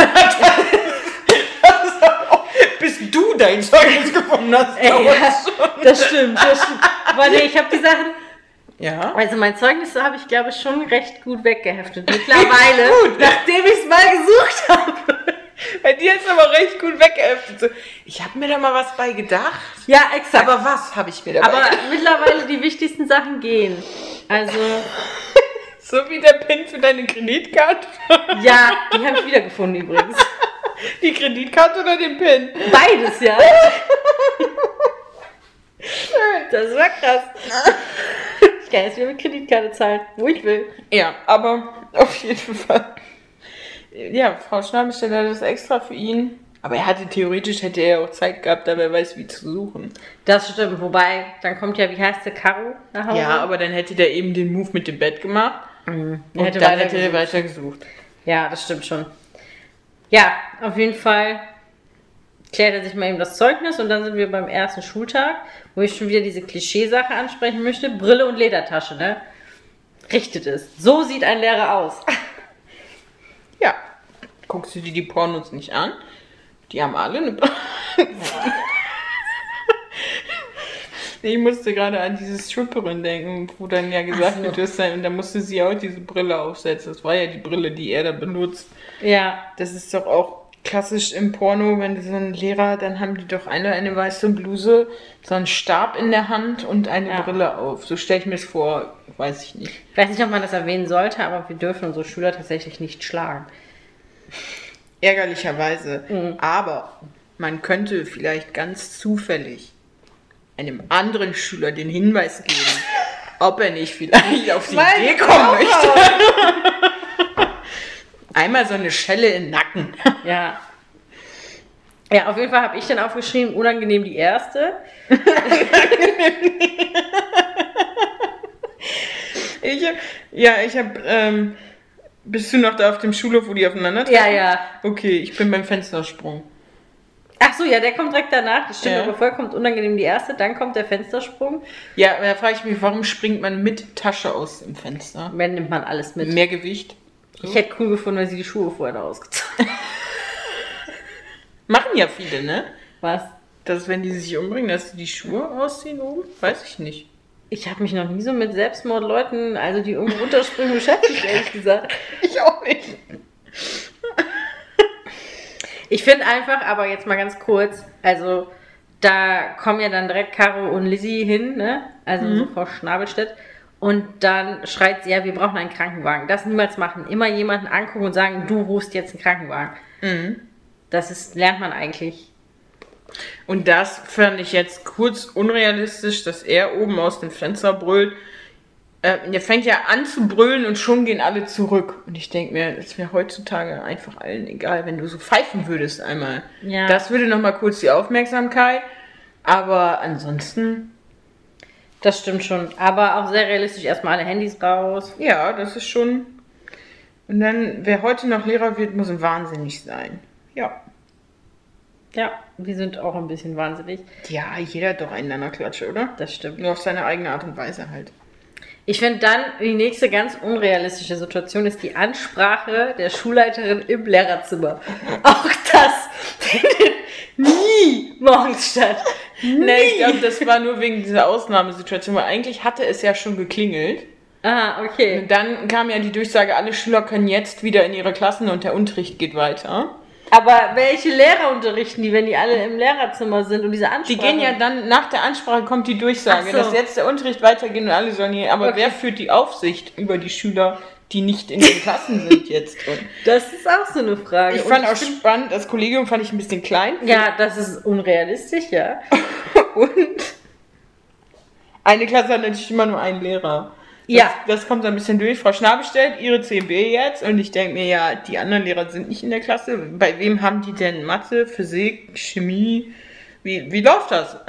Bis du dein Zeugnis gefunden hast. Ey, ja, das stimmt, das stimmt. Nee, ich habe die Sachen, Ja. Also mein Zeugnis habe ich, glaube ich, schon recht gut weggeheftet. Mittlerweile, nachdem ich es mal gesucht habe. Bei dir ist aber recht gut weggeheftet. So, ich habe mir da mal was bei gedacht. Ja, exakt. Aber was habe ich mir dabei Aber gedacht? mittlerweile die wichtigsten Sachen gehen. Also, So wie der PIN für deine Kreditkarte. ja, die habe ich wiedergefunden übrigens. Die Kreditkarte oder den PIN? Beides, ja. Das war krass. Ich kann jetzt wieder mit Kreditkarte zahlen, wo ich will. Ja, aber auf jeden Fall. Ja, Frau Schnabelstedt hat das extra für ihn. Aber er hatte theoretisch hätte er auch Zeit gehabt, da wer weiß wie zu suchen. Das stimmt. Wobei, dann kommt ja, wie heißt der, Caro nach Hause? Ja, aber dann hätte der eben den Move mit dem Bett gemacht. Und Er hätte dann hätte er weiter gesucht. Ja, das stimmt schon. Ja, auf jeden Fall klärt er sich mal eben das Zeugnis und dann sind wir beim ersten Schultag, wo ich schon wieder diese Klischeesache ansprechen möchte. Brille und Ledertasche, ne? Richtet es. So sieht ein Lehrer aus. Guckst du dir die Pornos nicht an? Die haben alle eine. ich musste gerade an diese Stripperin denken, wo dann ja gesagt so. wird, du hast dann, und da musste sie auch diese Brille aufsetzen. Das war ja die Brille, die er da benutzt. Ja, Das ist doch auch klassisch im Porno, wenn du so einen Lehrer, dann haben die doch eine eine weiße Bluse, so einen Stab in der Hand und eine Ja. Brille auf. So stelle ich mir das vor, weiß ich nicht. Ich weiß nicht, ob man das erwähnen sollte, aber wir dürfen unsere Schüler tatsächlich nicht schlagen. Ärgerlicherweise. Mhm. Aber man könnte vielleicht ganz zufällig einem anderen Schüler den Hinweis geben, ob er nicht vielleicht auf die Meine Idee kommen möchte. Einmal so eine Schelle im Nacken. Ja. Ja, auf jeden Fall habe ich dann aufgeschrieben, unangenehm die erste. Ich hab, ja, ich habe. Ähm, bist du noch da auf dem Schulhof, wo die aufeinander Ja, ja. Okay, ich bin beim Fenstersprung. Ach so, ja, der kommt direkt danach. Das stimmt, Ja. aber vorher kommt unangenehm die erste, dann kommt der Fenstersprung. Ja, da frage ich mich, warum springt man mit Tasche aus dem Fenster? Wenn nimmt man alles mit. Mehr Gewicht. Ich hätte cool gefunden, wenn sie die Schuhe vorher noch ausgezogen Machen ja viele, ne? Was? Dass wenn die sich umbringen, dass sie die Schuhe ausziehen oben? Weiß ich nicht. Ich habe mich noch nie so mit Selbstmordleuten, also die irgendwo runterspringen, beschäftigt, ehrlich gesagt. Ich auch nicht. Ich finde einfach, aber jetzt mal ganz kurz, also da kommen ja dann direkt Caro und Lizzie hin, ne? Also so Frau Schnabelstedt. Und dann schreit sie, ja, wir brauchen einen Krankenwagen. Das niemals machen. Immer jemanden angucken und sagen, du rufst jetzt einen Krankenwagen. Das ist, lernt man eigentlich. Und das fand ich jetzt kurz unrealistisch, dass er oben aus dem Fenster brüllt. Äh, er fängt ja an zu brüllen und schon gehen alle zurück. Und ich denke mir, das wäre heutzutage einfach allen egal, wenn du so pfeifen würdest einmal. Ja. Das würde nochmal kurz die Aufmerksamkeit. Aber ansonsten, Das stimmt schon. Aber auch sehr realistisch, erstmal alle Handys raus. ja, das ist schon. Und dann, wer heute noch Lehrer wird, muss wahnsinnig sein. Ja. Ja, wir sind auch ein bisschen wahnsinnig. Ja, jeder hat doch einen in einer Klatsche, oder? Das stimmt. Nur auf seine eigene Art und Weise halt. Ich finde dann, die nächste ganz unrealistische Situation ist die Ansprache der Schulleiterin im Lehrerzimmer. Auch das findet nie morgens statt. Nee, ich glaube, das war nur wegen dieser Ausnahmesituation, weil eigentlich hatte es ja schon geklingelt. Ah, okay. Und dann kam ja die Durchsage, alle Schüler können jetzt wieder in ihre Klassen und der Unterricht geht weiter. Aber welche Lehrer unterrichten die, wenn die alle im Lehrerzimmer sind und diese Ansprache? Die gehen ja dann, nach der Ansprache kommt die Durchsage, so. dass jetzt der Unterricht weitergeht und alle sollen hier. Aber Okay. wer führt die Aufsicht über die Schüler, die nicht in den Klassen sind jetzt? Und Das ist auch so eine Frage. ich Und fand auch find- spannend, das Kollegium fand ich ein bisschen klein. Ja, das ist unrealistisch, ja. Und eine Klasse hat natürlich immer nur einen Lehrer. Das, Ja. Das kommt so ein bisschen durch. Frau Schnabel stellt ihre CB jetzt und ich denke mir, ja, die anderen Lehrer sind nicht in der Klasse. Bei wem haben die denn Mathe, Physik, Chemie? Wie, wie läuft das?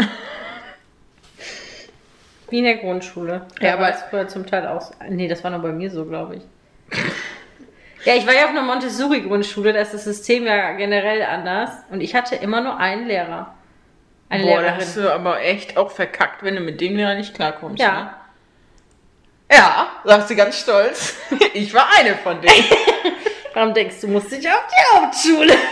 Wie in der Grundschule. Ja, Ja, aber es früher zum Teil auch. Nee, das war noch bei mir so, glaube ich. Ja, ich war ja auf einer Montessori-Grundschule, da ist das System ja generell anders. Und ich hatte immer nur einen Lehrer. Eine Boah, da Lehrerin. hast du aber echt auch verkackt, wenn du mit dem Lehrer nicht klarkommst. Ja. Ne? Ja, sagst du ganz stolz. Ich war eine von denen. Warum denkst du, musst dich auf die Hauptschule?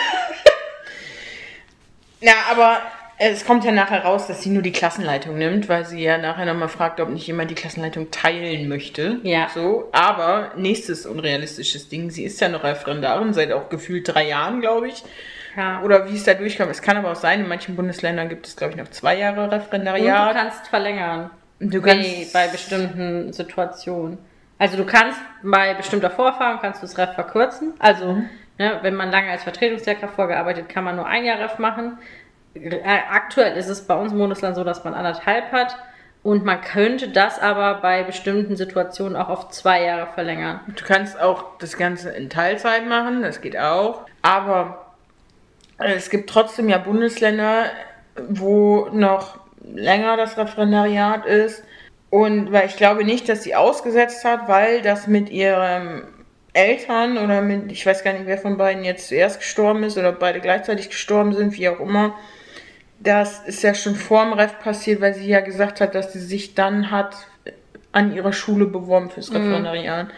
Ja, aber es kommt ja nachher raus, dass sie nur die Klassenleitung nimmt, weil sie ja nachher nochmal fragt, ob nicht jemand die Klassenleitung teilen möchte. Ja. So, aber nächstes unrealistisches Ding, sie ist ja noch Referendarin, seit auch gefühlt drei Jahren, glaube ich. Ja. Oder wie es da durchkommt. Es kann aber auch sein, in manchen Bundesländern gibt es, glaube ich, noch zwei Jahre Und du Referendariat. kannst verlängern. Du bei, kannst- bei bestimmten Situationen. Also du kannst bei bestimmter Vorerfahrung kannst du das Ref verkürzen. Also Mhm. ne, wenn man lange als Vertretungslehrkraft vorgearbeitet, kann man nur ein Jahr Ref machen. Äh, Aktuell ist es bei uns im Bundesland so, dass man anderthalb hat. Und man könnte das aber bei bestimmten Situationen auch auf zwei Jahre verlängern. Du kannst auch das Ganze in Teilzeit machen, das geht auch. Aber es gibt trotzdem ja Bundesländer, wo noch länger das Referendariat ist. Und weil ich glaube nicht, dass sie ausgesetzt hat, weil das mit ihren Eltern oder mit, ich weiß gar nicht, wer von beiden jetzt zuerst gestorben ist oder beide gleichzeitig gestorben sind, wie auch immer. Das ist ja schon vor dem Ref passiert, weil sie ja gesagt hat, dass sie sich dann hat an ihrer Schule beworben fürs Referendariat.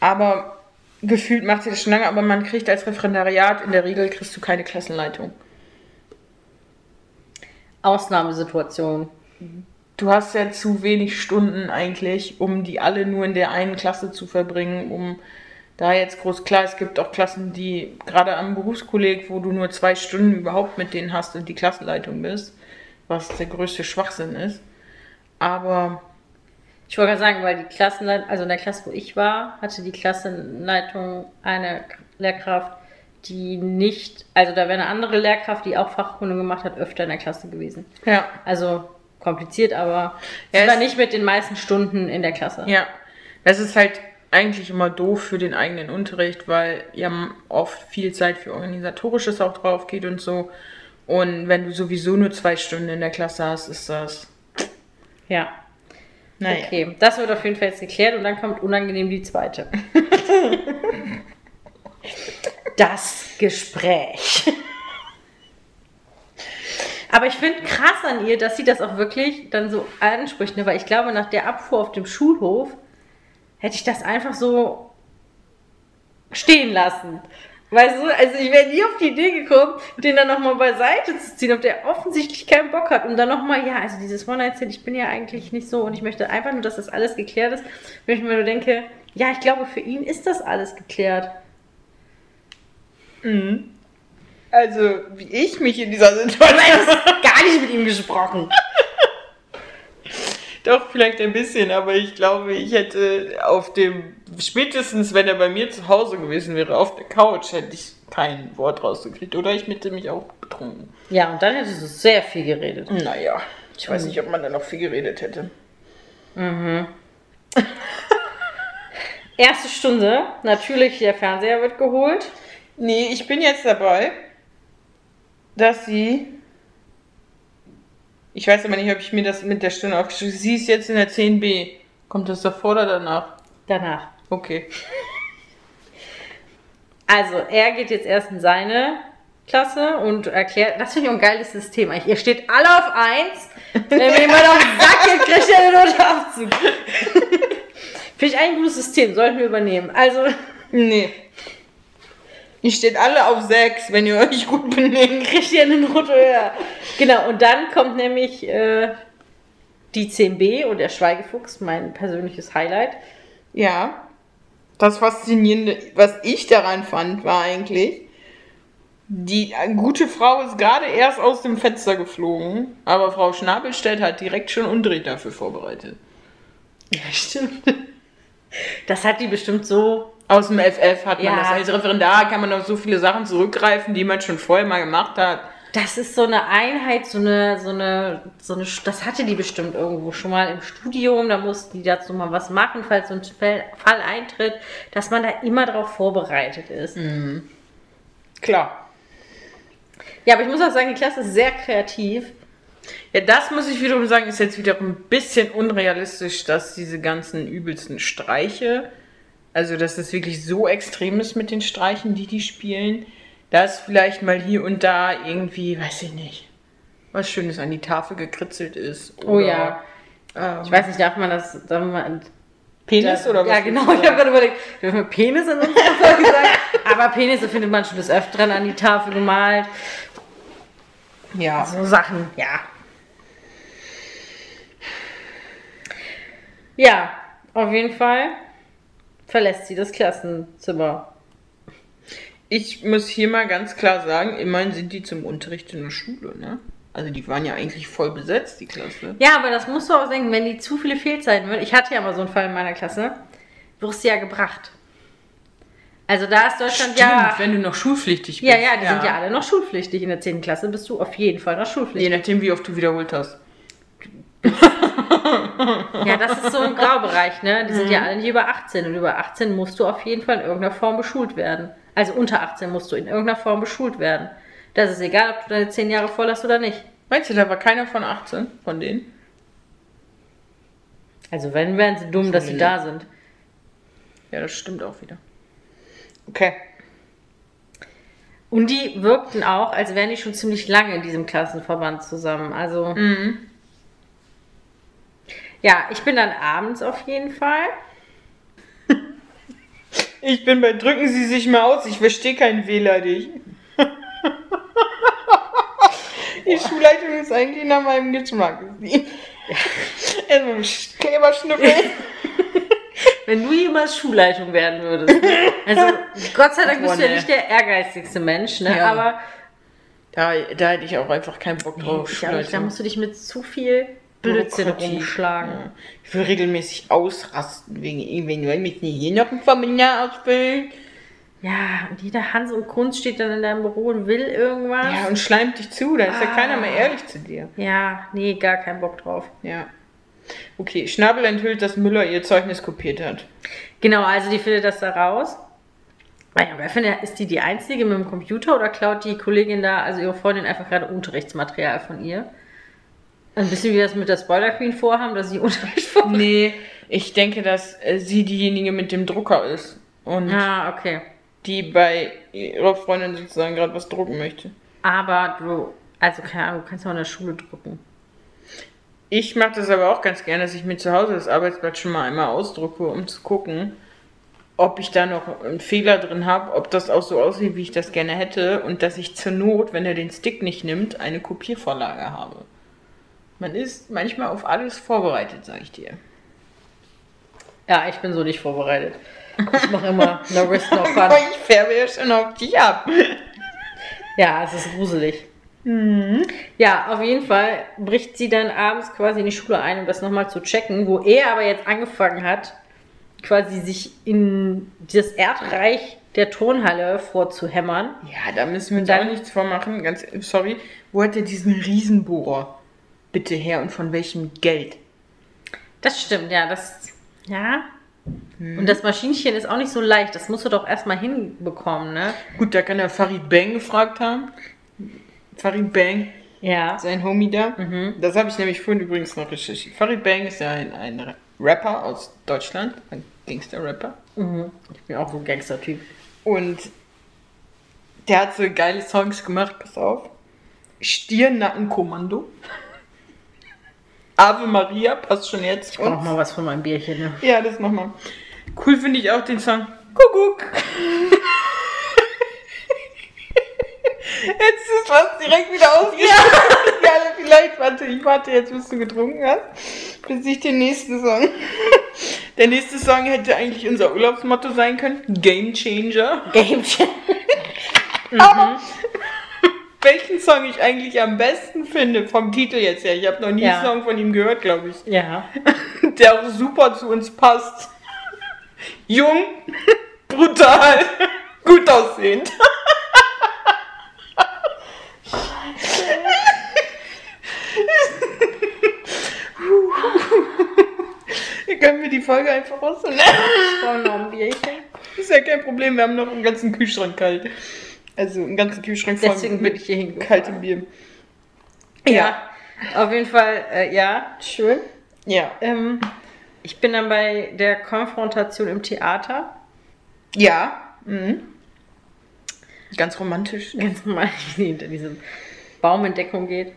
Aber gefühlt macht sie das schon lange, aber man kriegt als Referendariat in der Regel kriegst du keine Klassenleitung. Ausnahmesituation. Du hast ja zu wenig Stunden eigentlich, um die alle nur in der einen Klasse zu verbringen, um da jetzt groß klar, es gibt auch Klassen, die gerade am Berufskolleg, wo du nur zwei Stunden überhaupt mit denen hast und die Klassenleitung bist, was der größte Schwachsinn ist. Aber Ich wollte gerade sagen, weil die Klassenleitung, also in der Klasse, wo ich war, hatte die Klassenleitung eine Lehrkraft, die nicht, also da wäre eine andere Lehrkraft, die auch Fachkunde gemacht hat, öfter in der Klasse gewesen. ja, Also kompliziert, aber Ja, sie war nicht mit den meisten Stunden in der Klasse. ja, das ist halt eigentlich immer doof für den eigenen Unterricht, weil ja oft viel Zeit für Organisatorisches auch drauf geht und so. Und wenn du sowieso nur zwei Stunden in der Klasse hast, ist das. Ja. Naja. Okay, das wird auf jeden Fall jetzt geklärt und dann kommt unangenehm die zweite. das Gespräch. Aber ich finde krass an ihr, dass sie das auch wirklich dann so anspricht, ne? weil ich glaube, nach der Abfuhr auf dem Schulhof hätte ich das einfach so stehen lassen. Weißt du, also ich wäre nie auf die Idee gekommen, den dann nochmal beiseite zu ziehen, ob der offensichtlich keinen Bock hat. Und dann nochmal, ja, also dieses One-Night-Stand, ich bin ja eigentlich nicht so und ich möchte einfach nur, dass das alles geklärt ist. Wenn ich mir nur denke, ja, ich glaube, für ihn ist das alles geklärt. Also, wie ich mich in dieser Situation. Gar nicht mit ihm gesprochen. Doch, vielleicht ein bisschen, aber ich glaube, ich hätte auf dem, spätestens wenn er bei mir zu Hause gewesen wäre, auf der Couch, hätte ich kein Wort rausgekriegt. Oder ich hätte mich auch betrunken. Ja, und dann hättest du sehr viel geredet. Naja, ich weiß nicht, ob man da noch viel geredet hätte. Erste Stunde, natürlich, der Fernseher wird geholt. Nee, ich bin jetzt dabei, dass sie. Ich weiß aber nicht, ob ich mir das mit der Stunde aufgeschrieben habe. Sie ist jetzt in der 10b. Kommt das davor oder danach? Danach. Okay. Also, er geht jetzt erst in seine Klasse und erklärt, das finde ich ein geiles System. eigentlich. Ihr steht alle auf 1. Wenn mir jemand auf den Sack geht, kriegt ihr eine Notabzug. finde ich ein gutes System, sollten wir übernehmen. Also, Nee. Ihr steht alle auf 6, wenn ihr euch gut benehmt. kriegt ihr eine Note höher. Genau, und dann kommt nämlich äh, die 10b und der Schweigefuchs, mein persönliches Highlight. Ja. Das Faszinierende, was ich daran fand, war eigentlich, die äh, gute Frau ist gerade erst aus dem Fenster geflogen, aber Frau Schnabelstedt hat direkt schon Unterricht dafür vorbereitet. Ja, stimmt. Das hat die bestimmt so Aus dem FF hat man Ja. das. Als Referendar kann man auf so viele Sachen zurückgreifen, die man schon vorher mal gemacht hat. Das ist so eine Einheit, so eine, so eine, so eine, das hatte die bestimmt irgendwo schon mal im Studium, da mussten die dazu mal was machen, falls so ein Fall, eintritt, dass man da immer darauf vorbereitet ist. Klar. Ja, aber ich muss auch sagen, die Klasse ist sehr kreativ. Ja, das muss ich wiederum sagen, ist jetzt wiederum ein bisschen unrealistisch, dass diese ganzen übelsten Streiche, also dass das wirklich so extrem ist mit den Streichen, die die spielen, dass vielleicht mal hier und da irgendwie, weiß ich nicht, was Schönes an die Tafel gekritzelt ist. Oh ja. Ähm, Ich weiß nicht, darf man das, darf man, Penis da, oder was? Ja, genau, ich habe gerade überlegt, wir Penis in unserer Folge sagen? Aber Penisse findet man schon des Öfteren an die Tafel gemalt. Ja. So Sachen, ja. Ja, auf jeden Fall verlässt sie das Klassenzimmer. Ich muss hier mal ganz klar sagen, immerhin sind die zum Unterricht in der Schule, ne? Also die waren ja eigentlich voll besetzt, die Klasse. Ja, aber das musst du auch denken, wenn die zu viele Fehlzeiten würden. Ich hatte ja mal so einen Fall in meiner Klasse. Wirst du ja gebracht. Also da ist Deutschland ja. wenn du noch schulpflichtig bist. Ja, ja, die sind ja alle noch schulpflichtig. In der 10. Klasse bist du auf jeden Fall noch Je schulpflichtig. nachdem, wie oft du wiederholt hast. Ja, das ist so ein Graubereich, ne? Die sind ja alle nicht über 18. Und über 18 musst du auf jeden Fall in irgendeiner Form beschult werden. Also unter 18 musst du in irgendeiner Form beschult werden. Das ist egal, ob du deine 10 Jahre voll hast oder nicht. Meinst du, da war keiner von 18 von denen? Also wenn, wären sie dumm, dass sie da sind. Ja, das stimmt auch wieder. Okay. Und die wirkten auch, als wären die schon ziemlich lange in diesem Klassenverband zusammen. Also. Ja, ich bin dann abends auf jeden Fall. Ich bin bei Drücken Sie sich mal aus, ich verstehe kein Wähler dich. Die Schulleitung ist eigentlich nach meinem Geschmack. Erstmal mit Kleber schnüffeln. wenn du jemals Schulleitung werden würdest. Also, Gott sei Dank bist du ja nee. nicht der ehrgeizigste Mensch, ne? Ja. Aber Da, da hätte ich auch einfach keinen Bock drauf. ich glaube, da musst du dich mit zu viel Blödsinn rumschlagen. Ich will regelmäßig ausrasten wegen irgendwen. Wir müssen hier noch ein Formular ausfüllen. Ja, und jeder Hans und Kunst steht dann in deinem Büro und will irgendwas. Ja, und schleimt dich zu. Dann ist ja Ah. keiner mehr ehrlich zu dir. Ja, nee, gar keinen Bock drauf. Ja. Okay, Schnabel enthüllt, dass Müller ihr Zeugnis kopiert hat. Genau, also die findet das da raus. Ah Ja, wer findet, ist die die Einzige mit dem Computer oder klaut die Kollegin da, also ihre Freundin, einfach gerade Unterrichtsmaterial von ihr? Ein bisschen wie wir das mit der Spoiler Queen vorhaben, dass sie Unterricht vorbereitet. Nee, ich denke, dass äh, sie diejenige mit dem Drucker ist. Und Ah, okay. die bei ihrer Freundin sozusagen gerade was drucken möchte. Aber du, also keine Ahnung, du kannst auch in der Schule drucken. Ich mache das aber auch ganz gerne, dass ich mir zu Hause das Arbeitsblatt schon mal einmal ausdrucke, um zu gucken, ob ich da noch einen Fehler drin habe, ob das auch so aussieht, wie ich das gerne hätte und dass ich zur Not, wenn er den Stick nicht nimmt, eine Kopiervorlage habe. Man ist manchmal auf alles vorbereitet, sage ich dir. Ja, ich bin so nicht vorbereitet. Ich mache immer no risk, no fun. Aber ich färbe ja schon auf dich ab. Ja, es ist gruselig. Ja, auf jeden Fall bricht sie dann abends quasi in die Schule ein, um das nochmal zu checken, wo er aber jetzt angefangen hat, quasi sich in das Erdreich der Turnhalle vorzuhämmern. Ja, da müssen wir uns auch nichts vormachen. Ganz sorry. Wo hat er diesen Riesenbohrer bitte her und von welchem Geld? Das stimmt, ja, das. Ja. Und das Maschinchen ist auch nicht so leicht. Das musst du doch erstmal hinbekommen, ne? Gut, da kann er Farid Bang gefragt haben. Farid Bang, Ja. sein Homie da. Das habe ich nämlich vorhin übrigens noch recherchiert. Farid Bang ist ja ein, ein Rapper aus Deutschland, ein Gangster-Rapper. Ich bin auch so ein Gangster-Typ. Und der hat so geile Songs gemacht, pass auf. Stirnackenkommando. Ave Maria, passt schon jetzt. Ich brauch mal was von meinem Bierchen, ne? Ja, das nochmal. Cool finde ich auch den Song. Kuckuck. Jetzt ist was direkt wieder ausgesprochen. Ja. vielleicht, warte, ich warte jetzt, bis du getrunken hast, bis ich den nächsten Song. Der nächste Song hätte eigentlich unser Urlaubsmotto sein können. Game Changer. Game Changer. Aber welchen Song ich eigentlich am besten finde, vom Titel jetzt her. Ich habe noch nie Ja. einen Song von ihm gehört, glaube ich. Ja. der auch super zu uns passt. Jung, brutal, gut aussehend. Ihr könnt mir die Folge einfach rausnehmen. Ich brauche noch ein Bierchen. Ist ja kein Problem, wir haben noch einen ganzen Kühlschrank kalt. Also einen ganzen Kühlschrank voll Deswegen bin ich hier hingefahren. kaltem Bier. Ja. Auf jeden Fall, äh, ja, schön. Ja. Ähm, ich bin dann bei der Konfrontation im Theater. Ja. Mhm. Ganz romantisch. Ganz normal, wie sie hinter diesem Baumentdeckung geht.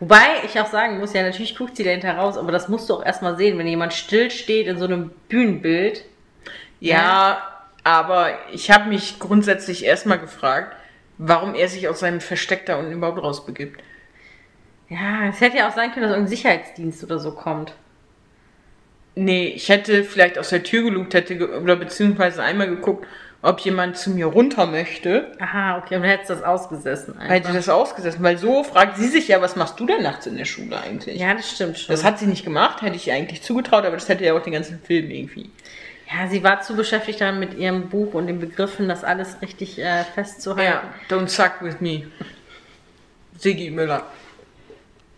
Wobei ich auch sagen muss, ja, natürlich guckt sie dahinter raus, aber das musst du auch erstmal sehen, wenn jemand still steht in so einem Bühnenbild. Ja, aber ich habe mich grundsätzlich erstmal gefragt, warum er sich aus seinem Versteck da unten überhaupt rausbegibt. Ja, es hätte ja auch sein können, dass irgendein Sicherheitsdienst oder so kommt. Nee, ich hätte vielleicht aus der Tür gelugt, hätte ge oder beziehungsweise einmal geguckt, ob jemand zu mir runter möchte. Aha, okay, und du hättest das ausgesessen. Einfach. Hätte das ausgesessen, weil so fragt sie sich ja, was machst du denn nachts in der Schule eigentlich? ja, das stimmt schon. Das hat sie nicht gemacht, hätte ich ihr eigentlich zugetraut, aber das hätte ja auch den ganzen Film irgendwie. Ja, sie war zu beschäftigt dann mit ihrem Buch und den Begriffen, das alles richtig äh, festzuhalten. Ja, don't suck with me. Siggi Müller.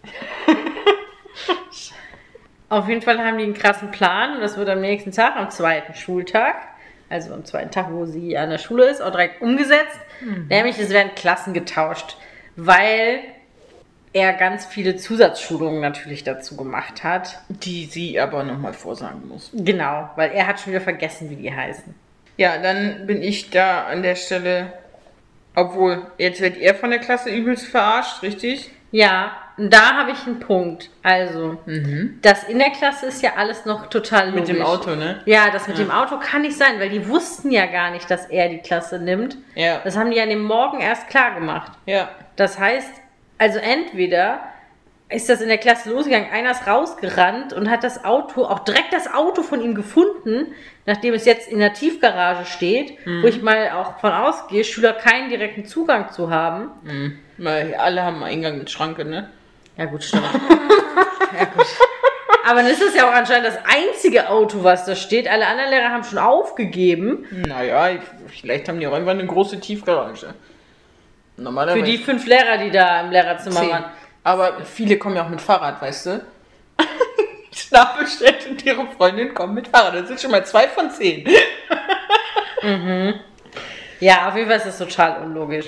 Auf jeden Fall haben die einen krassen Plan und das wird am nächsten Tag, am zweiten Schultag, also am zweiten Tag, wo sie an der Schule ist, auch direkt umgesetzt. Nämlich, es werden Klassen getauscht, weil er ganz viele Zusatzschulungen natürlich dazu gemacht hat. Die sie aber nochmal vorsagen muss. Genau, weil er hat schon wieder vergessen, wie die heißen. Ja, dann bin ich da an der Stelle, obwohl, jetzt wird er von der Klasse übelst verarscht, richtig? Ja, da habe ich einen Punkt. Also, das in der Klasse ist ja alles noch total logisch. Mit dem Auto, ne? Ja, das mit dem Auto kann nicht sein, weil die wussten ja gar nicht, dass er die Klasse nimmt. Ja. Das haben die an dem Morgen erst klar gemacht. Ja. Das heißt, also entweder ist das in der Klasse losgegangen. Einer ist rausgerannt und hat das Auto, auch direkt das Auto von ihm gefunden, nachdem es jetzt in der Tiefgarage steht, wo ich mal auch von ausgehe, Schüler keinen direkten Zugang zu haben. Mhm. Weil alle haben Eingang mit Schranke, ne? Ja, gut, stimmt. ja, gut. Aber dann ist es ja auch anscheinend das einzige Auto, was da steht. Alle anderen Lehrer haben schon aufgegeben. Naja, vielleicht haben die auch einfach eine große Tiefgarage. Normalerweise. Für die fünf Lehrer, die da im Lehrerzimmer zehn. waren. Aber viele kommen ja auch mit Fahrrad, weißt du? Nachbestellt und ihre Freundin kommen mit Fahrrad. Das sind schon mal zwei von zehn. Ja, auf jeden Fall ist das total unlogisch.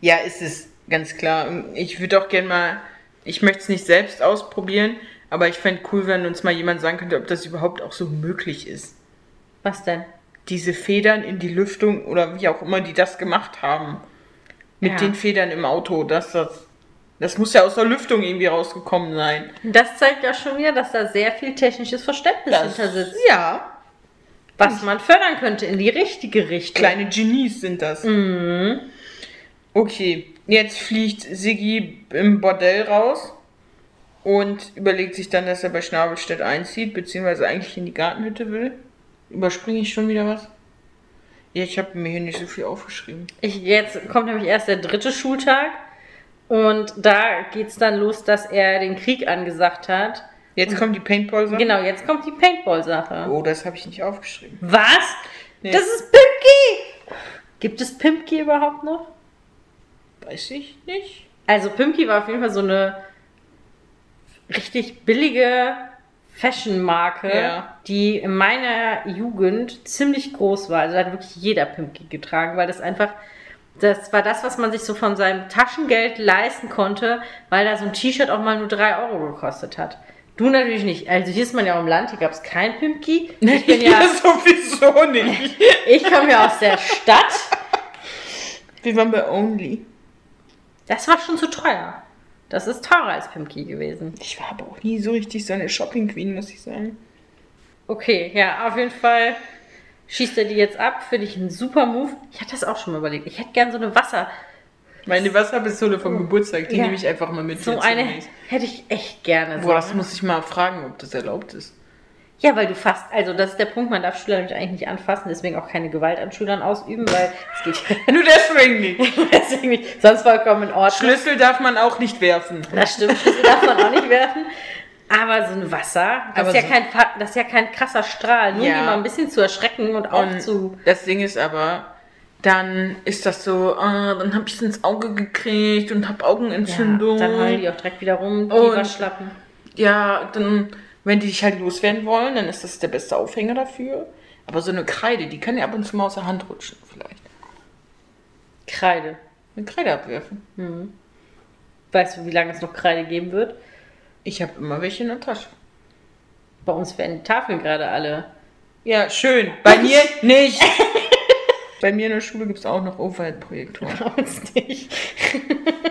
Ja, ist es ganz klar. Ich würde auch gerne mal, ich möchte es nicht selbst ausprobieren, aber ich fände cool, wenn uns mal jemand sagen könnte, ob das überhaupt auch so möglich ist. Was denn? Diese Federn in die Lüftung oder wie auch immer die das gemacht haben. Mit Ja. den Federn im Auto, dass das. Das muss ja aus der Lüftung irgendwie rausgekommen sein. Das zeigt ja schon wieder, dass da sehr viel technisches Verständnis hinter sitzt. ja, Was man fördern könnte in die richtige Richtung. kleine Genies sind das. Okay, jetzt fliegt Siggi im Bordell raus und überlegt sich dann, dass er bei Schnabelstedt einzieht, beziehungsweise eigentlich in die Gartenhütte will. Überspringe ich schon wieder was? Ja, ich habe mir hier nicht so viel aufgeschrieben. Ich, jetzt kommt nämlich erst der dritte Schultag. Und da geht's dann los, dass er den Krieg angesagt hat. Jetzt kommt die Paintball-Sache. Genau, jetzt kommt die Paintball-Sache. Oh, das habe ich nicht aufgeschrieben. Was? Nee. Das ist Pimki! Gibt es Pimki überhaupt noch? Weiß ich nicht. Also Pimki war auf jeden Fall so eine richtig billige Fashion-Marke, Ja. die in meiner Jugend ziemlich groß war. Also da hat wirklich jeder Pimki getragen, weil das einfach, das war das, was man sich so von seinem Taschengeld leisten konnte, weil da so ein T-Shirt auch mal nur 3 Euro gekostet hat. Du natürlich nicht. Also hier ist man ja auch im Land, hier gab es kein Pimki. Ich bin ja, sowieso nicht. ich komme ja aus der Stadt. Wir waren bei Only. Das war schon zu teuer. Das ist teurer als Pimki gewesen. Ich war aber auch nie so richtig so eine Shopping Queen, muss ich sagen. Okay, ja, auf jeden Fall schießt er die jetzt ab. Finde ich einen super Move. Ich hatte das auch schon mal überlegt. Ich hätte gern so eine Wasser. Meine Wasserpistole vom Geburtstag, die Ja. nehme ich einfach mal mit. So eine hätte ich echt gerne. Boah, das muss ich mal fragen, ob das erlaubt ist. Ja, weil du fast, also das ist der Punkt, man darf Schüler nämlich eigentlich nicht anfassen, deswegen auch keine Gewalt an Schülern ausüben, weil es geht Nur deswegen nicht. deswegen nicht. Sonst vollkommen in Ordnung. Schlüssel darf man auch nicht werfen. Das stimmt, Schlüssel darf man auch nicht werfen. Aber so ein Wasser, das, Aber ist ja so- kein, das ist ja kein krasser Strahl, nur Ja. die mal ein bisschen zu erschrecken und auch Und zu. das Ding ist aber, dann ist das so, ah, dann hab ich es ins Auge gekriegt und hab Ja, Augenentzündung. dann heulen die auch direkt wieder rum, die Und- Waschlappen. Ja, dann, wenn die dich halt loswerden wollen, dann ist das der beste Aufhänger dafür. Aber so eine Kreide, die kann ja ab und zu mal aus der Hand rutschen, vielleicht. Kreide. Eine Kreide abwerfen. Weißt du, wie lange es noch Kreide geben wird? Ich habe immer welche in der Tasche. Bei uns werden die Tafeln gerade alle. Ja, schön. Bei mir nicht. Bei mir in der Schule gibt es auch noch Overhead-Projektoren. Bei uns nicht.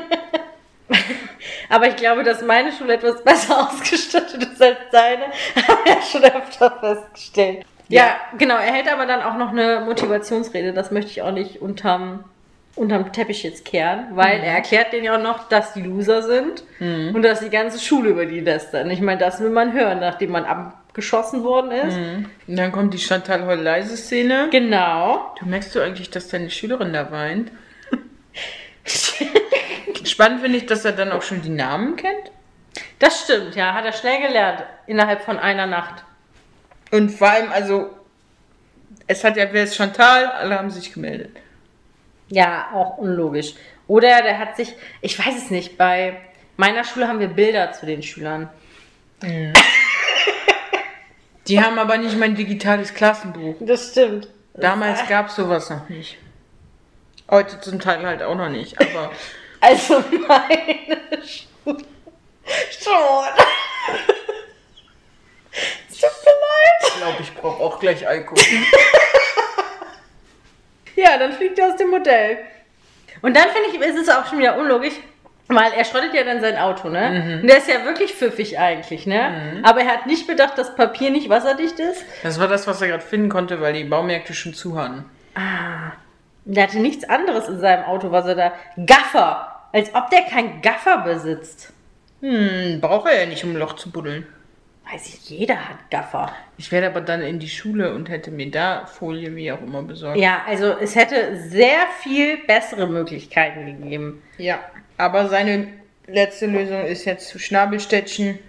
Aber ich glaube, dass meine Schule etwas besser ausgestattet ist als deine. Haben wir ja schon öfter festgestellt. Ja, Ja. genau. Er hält aber dann auch noch eine Motivationsrede. Das möchte ich auch nicht unterm, unterm Teppich jetzt kehren, weil er erklärt denen ja auch noch, dass die Loser sind und dass die ganze Schule über die lästern. Ich meine, das will man hören, nachdem man abgeschossen worden ist. Und dann kommt die Chantal heul leise Szene. Genau. Du merkst du eigentlich, dass deine Schülerin da weint? Spannend finde ich, dass er dann auch schon die Namen kennt. Das stimmt, ja. Hat er schnell gelernt. Innerhalb von einer Nacht. Und vor allem, also, es hat ja, wer ist Chantal? Alle haben sich gemeldet. Ja, auch unlogisch. Oder der hat sich, ich weiß es nicht, bei meiner Schule haben wir Bilder zu den Schülern. Die haben aber nicht mein digitales Klassenbuch. Das stimmt. Damals gab es sowas noch nicht. Heute zum Teil halt auch noch nicht, aber Also meine Schule. Schon. Tut mir leid. ich glaube, ich brauche auch gleich Alkohol. Ja, dann fliegt er aus dem Modell. Und dann finde ich, ist es auch schon wieder unlogisch, weil er schrottet ja dann sein Auto, ne? Und der ist ja wirklich pfiffig eigentlich, ne? Aber er hat nicht bedacht, dass Papier nicht wasserdicht ist. Das war das, was er gerade finden konnte, weil die Baumärkte schon zu hatten. Der hatte nichts anderes in seinem Auto, was er da. Gaffer! Als ob der kein Gaffer besitzt. Hm, braucht er ja nicht, um ein Loch zu buddeln. Weiß ich, jeder hat Gaffer. Ich werde aber dann in die Schule und hätte mir da Folie wie auch immer besorgt. Ja, also es hätte sehr viel bessere Möglichkeiten gegeben. Ja. Aber seine letzte Lösung ist jetzt zu Schnabelstädtchen.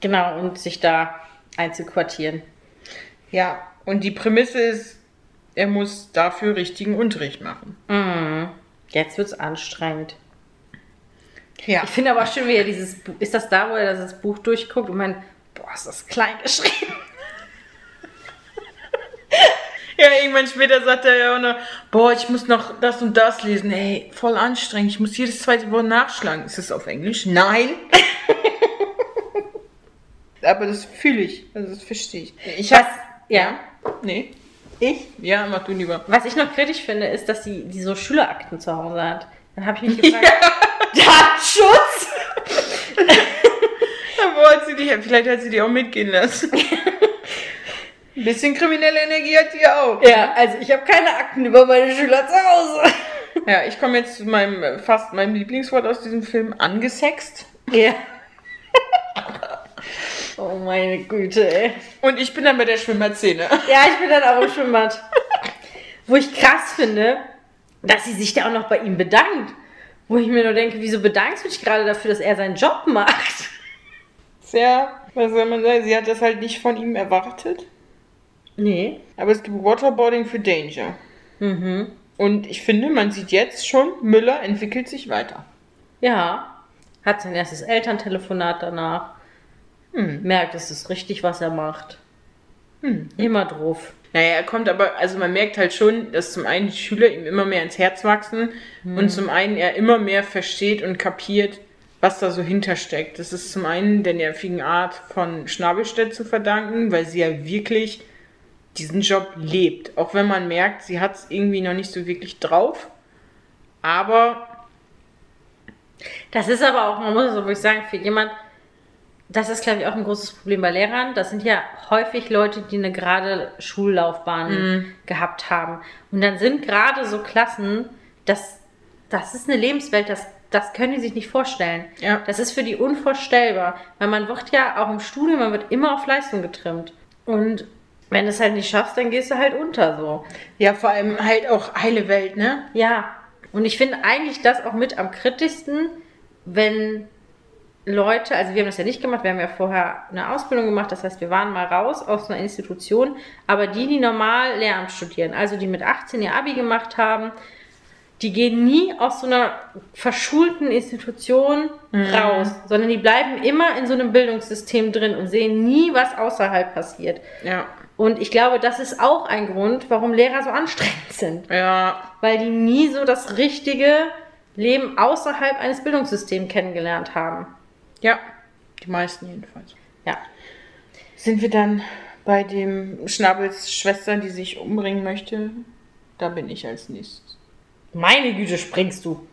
Genau, und sich da einzuquartieren. Ja. Und die Prämisse ist, er muss dafür richtigen Unterricht machen. Mhm. Jetzt wird's anstrengend. Ja. Ich finde aber schön, wie er dieses Buch. Ist das da, wo er das Buch durchguckt und meint, boah, ist das klein geschrieben? Ja, irgendwann später sagt er ja auch noch, boah, ich muss noch das und das lesen. Ey, voll anstrengend. Ich muss jedes zweite Wort nachschlagen. Ist es auf Englisch? Nein. Aber das fühle ich. Also das verstehe ich. Ich Was? hab, Ja. Nee. Ich? Ja, mach du lieber. Was ich noch kritisch finde, ist, dass sie die so Schülerakten zu Hause hat. Dann habe ich mich gefragt, Datenschutz? Aber hat sie die, vielleicht hat sie die auch mitgehen lassen. Ein bisschen kriminelle Energie hat sie ja auch. Ja, also ich habe keine Akten über meine Schüler zu Hause. Ja, ich komme jetzt zu meinem äh, fast meinem Lieblingswort aus diesem Film, angesext. Ja. Oh meine Güte, ey. Und ich bin dann bei der Schwimmerszene. Ja, ich bin dann auch im Schwimmbad. Wo ich krass finde, dass sie sich da auch noch bei ihm bedankt. Wo ich mir nur denke, wieso bedankst du dich gerade dafür, dass er seinen Job macht? Sehr, was soll man sagen, sie hat das halt nicht von ihm erwartet. Nee. Aber es gibt Waterboarding für Danger. Mhm. Und ich finde, man sieht jetzt schon, Müller entwickelt sich weiter. Ja. Hat sein erstes Elterntelefonat danach. Hm. Merkt, es ist richtig, was er macht. Hm. Immer drauf. Naja, er kommt aber, also man merkt halt schon, dass zum einen die Schüler ihm immer mehr ins Herz wachsen und zum einen er immer mehr versteht und kapiert, was da so hintersteckt. Das ist zum einen der nervigen Art von Schnabelstedt zu verdanken, weil sie ja wirklich diesen Job lebt. Auch wenn man merkt, sie hat es irgendwie noch nicht so wirklich drauf. Aber Das ist aber auch, man muss es wirklich sagen, für jemand, das ist, glaube ich, auch ein großes Problem bei Lehrern. Das sind ja häufig Leute, die eine gerade Schullaufbahn gehabt haben. Und dann sind gerade so Klassen, das, das ist eine Lebenswelt, das, das können die sich nicht vorstellen. Ja. Das ist für die unvorstellbar. Weil man wird ja auch im Studium, man wird immer auf Leistung getrimmt. Und wenn du es halt nicht schaffst, dann gehst du halt unter so. ja, vor allem halt auch heile Welt, ne? Ja, und ich finde eigentlich das auch mit am kritischsten, wenn Leute, also wir haben das ja nicht gemacht, wir haben ja vorher eine Ausbildung gemacht, das heißt, wir waren mal raus aus einer Institution, aber die, die normal Lehramt studieren, also die mit 18 ihr Abi gemacht haben, die gehen nie aus so einer verschulten Institution raus, sondern die bleiben immer in so einem Bildungssystem drin und sehen nie, was außerhalb passiert. Ja. Und ich glaube, das ist auch ein Grund, warum Lehrer so anstrengend sind Ja. weil die nie so das richtige Leben außerhalb eines Bildungssystems kennengelernt haben. Ja. Die meisten jedenfalls. Ja. Sind wir dann bei dem Schnabels Schwester, die sich umbringen möchte? Da bin ich als nächstes. Meine Güte, springst du.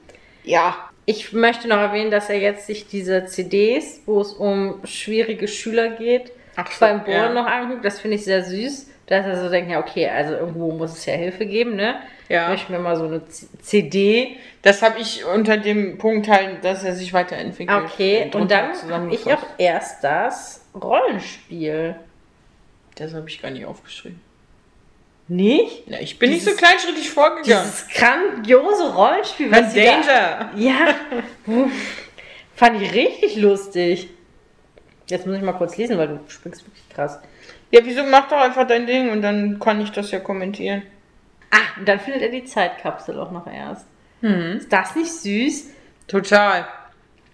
Ja. Ich möchte noch erwähnen, dass er jetzt sich diese CDs, wo es um schwierige Schüler geht, Ach so, beim Bohren ja. noch anguckt. Das finde ich sehr süß. Dass er so denkt, ja, okay, also irgendwo muss es ja Hilfe geben, ne? Ja. Ich möchte mir mal so eine CD. Das habe ich unter dem Punkt halt, dass er sich weiterentwickelt. Okay, und drunter dann habe ich auch erst das Rollenspiel. Das habe ich gar nicht aufgeschrieben. Nicht? Ja, ich bin nicht so Dieses- kleinschrittig vorgegangen. Dieses grandiose Rollenspiel, was sie da Danger. Ja, fand ich richtig lustig. Jetzt muss ich mal kurz lesen, weil du springst wirklich krass. Ja, wieso mach doch einfach dein Ding und dann kann ich das ja kommentieren. Ah, und dann findet er die Zeitkapsel auch noch erst. Ist das nicht süß? Total.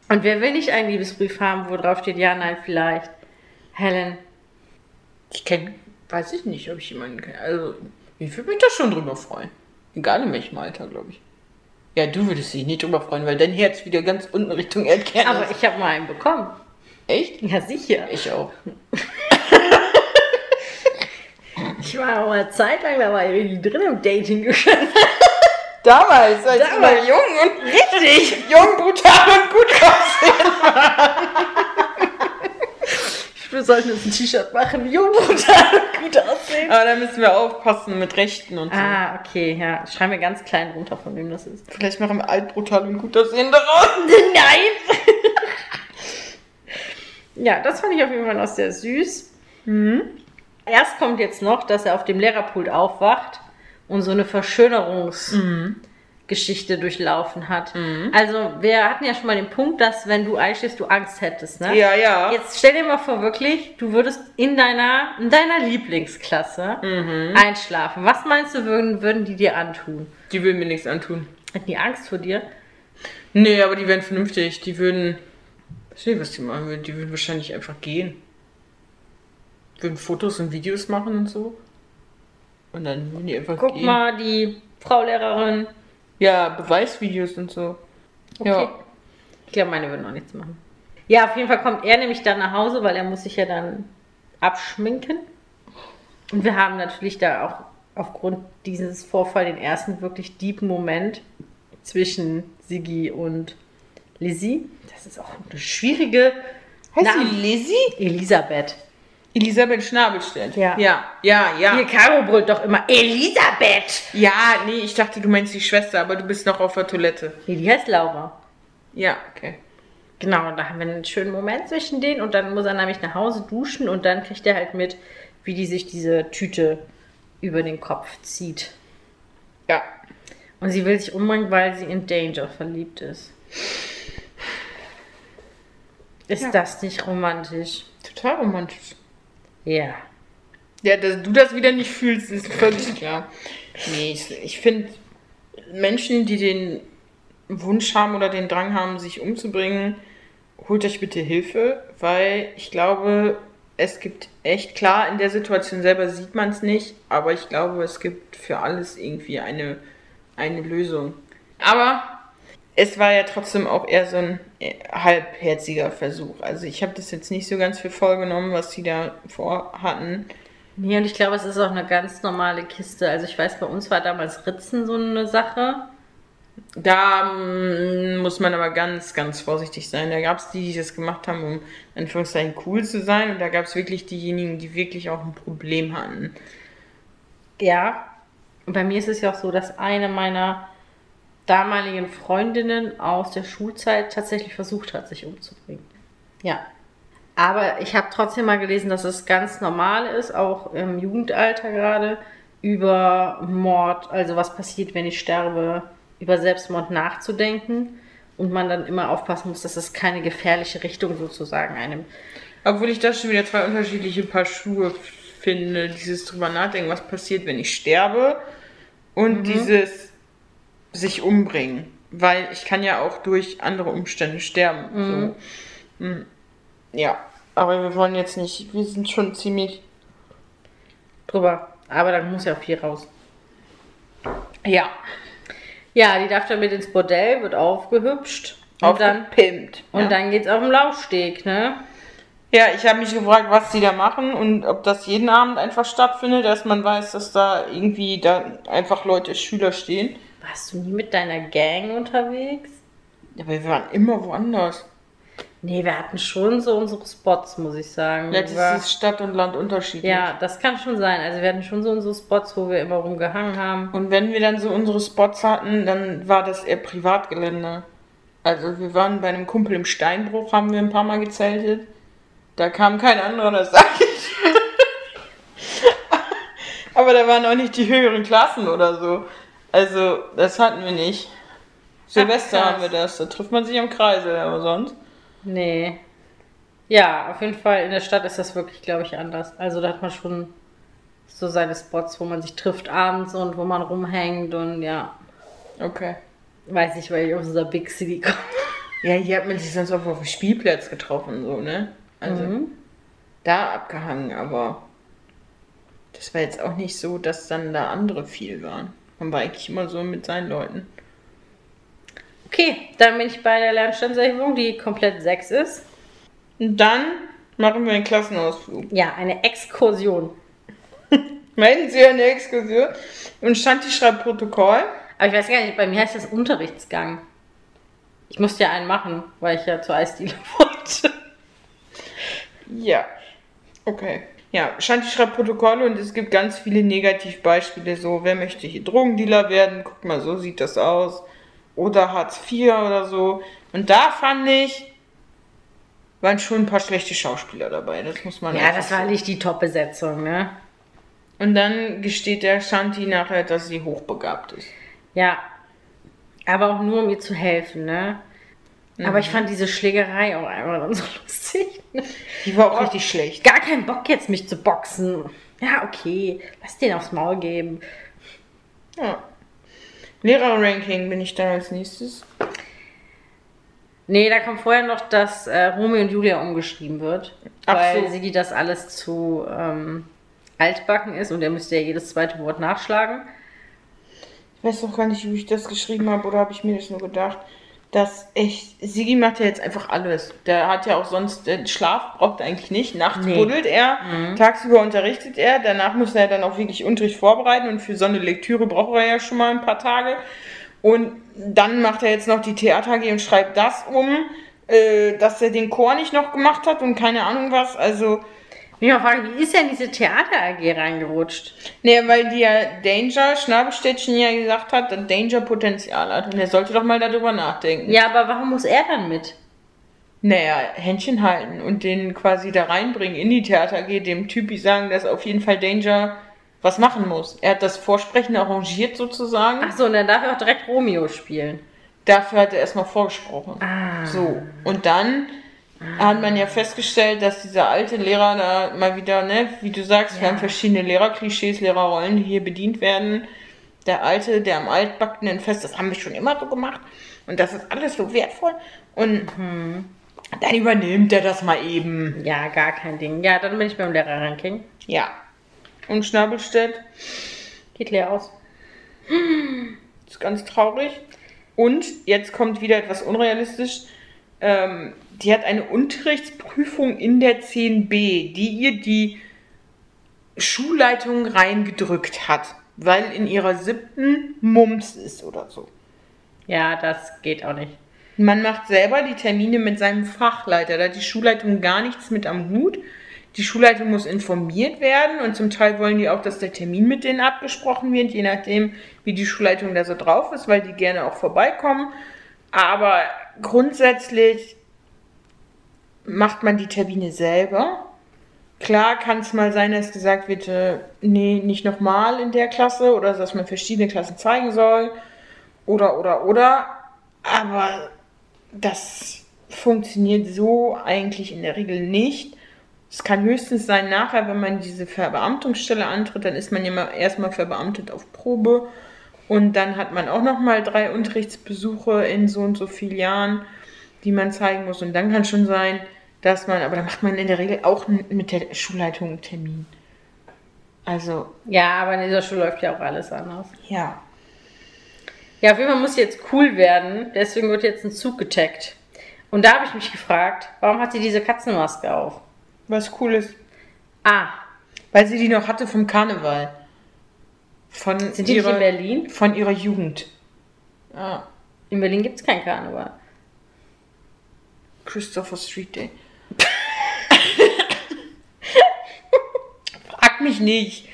Und wer will nicht einen Liebesbrief haben, wo drauf steht, ja, nein, vielleicht. Helen. Ich kenne, weiß ich nicht, ob ich jemanden kenne. Also, ich würde mich da schon drüber freuen. Egal in welchem Alter, glaube ich. Ja, du würdest dich nicht drüber freuen, weil dein Herz wieder ganz unten Richtung Erdkern Aber ist. ich habe mal einen bekommen. Echt? Ja, sicher. Ich auch. Ich war auch mal Zeit lang, da war ich richtig drin im Dating-Geschäft. Damals, als Damals. mal jung und Richtig. jung, brutal und gut aussehen. Ich bin wir sollten uns ein T-Shirt machen. Jung, brutal und gut aussehen. Aber da müssen wir aufpassen mit Rechten und so. Ah, okay, ja. Schreiben wir ganz klein runter, von wem das ist. Vielleicht machen wir alt, brutal und gut aussehen daraus. Nein! ja, das fand ich auf jeden Fall noch sehr süß. Erst kommt jetzt noch, dass er auf dem Lehrerpult aufwacht und so eine Verschönerungsgeschichte durchlaufen hat. Also, wir hatten ja schon mal den Punkt, dass wenn du einschläfst, du Angst hättest, ne? Ja, ja. Jetzt stell dir mal vor, wirklich, du würdest in deiner, in deiner Lieblingsklasse einschlafen. Was meinst du, würden, würden die dir antun? Die will mir nichts antun. Hätten die Angst vor dir? Nee, aber die wären vernünftig. Die würden. Ich weiß nicht, was die machen würden. Die würden wahrscheinlich einfach gehen. Würden Fotos und Videos machen und so. Und dann würden die einfach Guck gehen. mal, die Frau Lehrerin. Ja, Beweisvideos und so. Okay. Ja. Ich glaube, meine würden auch nichts machen. Ja, auf jeden Fall kommt er nämlich dann nach Hause, weil er muss sich ja dann abschminken. Und wir haben natürlich da auch aufgrund dieses Vorfall den ersten wirklich deepen Moment zwischen Sigi und Lizzie. Das ist auch eine schwierige Heißt sie Lizzie? Elisabeth. Elisabeth Schnabelstedt. Ja. Ja, ja, ja. Hier, Caro brüllt doch immer Elisabeth. Ja, nee, ich dachte, du meinst die Schwester, aber du bist noch auf der Toilette. Nee, die heißt Laura. Ja, okay. Genau, und da haben wir einen schönen Moment zwischen denen und dann muss er nämlich nach Hause duschen und dann kriegt er halt mit, wie die sich diese Tüte über den Kopf zieht. Ja. Und sie will sich umbringen, weil sie in Danger verliebt ist. Ist Ja. das nicht romantisch? Total romantisch. Ja. Ja, dass du das wieder nicht fühlst, ist völlig klar. Nee, ich, ich finde, Menschen, die den Wunsch haben oder den Drang haben, sich umzubringen, holt euch bitte Hilfe, weil ich glaube, es gibt echt, klar, in der Situation selber sieht man es nicht, aber ich glaube, es gibt für alles irgendwie eine, eine Lösung. Aber es war ja trotzdem auch eher so ein äh, halbherziger Versuch. Also ich habe das jetzt nicht so ganz für voll genommen, was die da vorhatten. Nee, und ich glaube, es ist auch eine ganz normale Kiste. Also ich weiß, bei uns war damals Ritzen so eine Sache. Da mm, muss man aber ganz, ganz vorsichtig sein. Da gab es die, die das gemacht haben, um in Anführungszeichen cool zu sein. Und da gab es wirklich diejenigen, die wirklich auch ein Problem hatten. Ja. Und bei mir ist es ja auch so, dass eine meiner damaligen Freundinnen aus der Schulzeit tatsächlich versucht hat, sich umzubringen. Ja. Aber ich habe trotzdem mal gelesen, dass es ganz normal ist, auch im Jugendalter gerade, über Mord, also was passiert, wenn ich sterbe, über Selbstmord nachzudenken. Und man dann immer aufpassen muss, dass es keine gefährliche Richtung sozusagen einem. Obwohl ich da schon wieder zwei unterschiedliche Paar Schuhe finde. Dieses drüber nachdenken, was passiert, wenn ich sterbe. Und dieses sich umbringen. Weil ich kann ja auch durch andere Umstände sterben. So. Mm. Ja. Aber wir wollen jetzt nicht, wir sind schon ziemlich. drüber. Aber dann muss ja auch viel raus. Ja. Ja, die darf dann mit ins Bordell, wird aufgehübscht. Und dann, Aufgepimpt. und ja. dann geht's auf den Laufsteg, ne? Ja, ich habe mich gefragt, was die da machen und ob das jeden Abend einfach stattfindet, dass man weiß, dass da irgendwie da einfach Leute, Schüler stehen. Warst du nie mit deiner Gang unterwegs? Aber wir waren immer woanders. Nee, wir hatten schon so unsere Spots, muss ich sagen. Ja, das war- ist Stadt und Land unterschiedlich. ja, das kann schon sein. Also wir hatten schon so unsere Spots, wo wir immer rumgehangen haben. Und wenn wir dann so unsere Spots hatten, dann war das eher Privatgelände. Also wir waren bei einem Kumpel im Steinbruch, haben wir ein paar Mal gezeltet. Da kam kein anderer, das sag ich. Aber da waren auch nicht die höheren Klassen oder so. Also, das hatten wir nicht. Silvester krass. haben wir das, da trifft man sich am Kreisel, aber sonst. Nee. Ja, auf jeden Fall in der Stadt ist das wirklich, glaube ich, anders. Also da hat man schon so seine Spots, wo man sich trifft abends und wo man rumhängt und ja, Okay. weiß ich, weil ich aus dieser Big City komme. Ja, hier hat man sich sonst auch auf dem Spielplatz getroffen, so, ne? Also, Mhm. da abgehangen, aber das war jetzt auch nicht so, dass dann da andere viel waren. Man war eigentlich immer so mit seinen Leuten. Okay, dann bin ich bei der Lernstandserhebung, die komplett 6 ist. Und dann machen wir einen Klassenausflug. Ja, eine Exkursion. Melden Sie eine Exkursion und Shanti schreibt Protokoll. Aber ich weiß gar nicht, bei mir heißt das Unterrichtsgang. Ich musste ja einen machen, weil ich ja zur Eisdiele wollte. Ja. Okay. Ja, Shanti schreibt Protokolle und es gibt ganz viele Negativbeispiele. So, wer möchte hier Drogendealer werden? Guck mal, so sieht das aus. Oder Hartz IV oder so. Und da fand ich, waren schon ein paar schlechte Schauspieler dabei. Das muss man Ja, das war nicht die Top-Besetzung, ne? Und dann gesteht der Shanti nachher, dass sie hochbegabt ist. Ja. Aber auch nur, um ihr zu helfen, ne? Aber ich fand diese Schlägerei auch einfach dann so lustig. Die war auch richtig schlecht. Gar keinen Bock jetzt, mich zu boxen. Ja, okay. Lass den aufs Maul geben. Ja. Lehrer-Ranking bin ich dann als nächstes. Nee, da kommt vorher noch, dass äh, Romeo und Julia umgeschrieben wird. Ach weil so. Sigi das alles zu ähm, altbacken ist und er müsste ja jedes zweite Wort nachschlagen. Ich weiß noch gar nicht, wie ich das geschrieben habe oder habe ich mir das nur gedacht, dass echt, Sigi macht ja jetzt einfach alles. Der hat ja auch sonst, den Schlaf braucht er eigentlich nicht. Nachts Nee. buddelt er, tagsüber unterrichtet er, danach muss er dann auch wirklich Unterricht vorbereiten und für so eine Lektüre braucht er ja schon mal ein paar Tage. Und dann macht er jetzt noch die Theater AG und schreibt das um, äh, dass er den Chor nicht noch gemacht hat und keine Ahnung was. Also, Ich mal fragen, wie ist in diese Theater AG reingerutscht? Nee, weil die ja Danger, Schnabelstädtchen ja gesagt hat, dass Danger Potenzial hat. Und er sollte doch mal darüber nachdenken. Ja, aber warum muss er dann mit? Naja, Händchen halten und den quasi da reinbringen in die Theater AG, dem Typi sagen, dass auf jeden Fall Danger was machen muss. Er hat das Vorsprechen arrangiert sozusagen. Ach so, und dann darf er auch direkt Romeo spielen. Dafür hat er erstmal vorgesprochen. Ah. So, und dann hat man ja festgestellt, dass dieser alte Lehrer da mal wieder, ne, wie du sagst, wir Ja. haben verschiedene Lehrerklischees, Lehrerrollen, die hier bedient werden. Der Alte, der am Altbackenen fest, das haben wir schon immer so gemacht. Und das ist alles so wertvoll. Und dann übernimmt er das mal eben. Ja, gar kein Ding. Ja, dann bin ich beim Lehrer-Ranking. Ja. Und Schnabelstedt Geht leer aus. ist ganz traurig. Und jetzt kommt wieder etwas unrealistisch. Ähm, die hat eine Unterrichtsprüfung in der 10b, die ihr die Schulleitung reingedrückt hat, weil in ihrer siebten Mumps ist oder so. Ja, das geht auch nicht. Man macht selber die Termine mit seinem Fachleiter. Da hat die Schulleitung gar nichts mit am Hut. Die Schulleitung muss informiert werden und zum Teil wollen die auch, dass der Termin mit denen abgesprochen wird, je nachdem, wie die Schulleitung da so drauf ist, weil die gerne auch vorbeikommen. Aber grundsätzlich macht man die Termine selber. Klar kann es mal sein, dass gesagt wird, äh, nee, nicht nochmal in der Klasse oder dass man verschiedene Klassen zeigen soll oder, oder, oder. Aber das funktioniert so eigentlich in der Regel nicht. Es kann höchstens sein, nachher, wenn man diese Verbeamtungsstelle antritt, dann ist man ja mal erstmal verbeamtet auf Probe. Und dann hat man auch nochmal drei Unterrichtsbesuche in so und so vielen Jahren, die man zeigen muss. Und dann kann schon sein, dass man, aber da macht man in der Regel auch mit der Schulleitung einen Termin. Also, Ja, aber in dieser Schule läuft ja auch alles anders. ja. Ja, auf jeden Fall muss sie jetzt cool werden. Deswegen wird jetzt ein Zug getaggt. Und da habe ich mich gefragt, warum hat sie diese Katzenmaske auf? Was cool ist, Ah, weil sie die noch hatte vom Karneval. Von sind die nicht ihrer, in Berlin? Von ihrer Jugend. Ja. In Berlin gibt es keinen Karneval. Christopher Street Day. Frag mich nicht.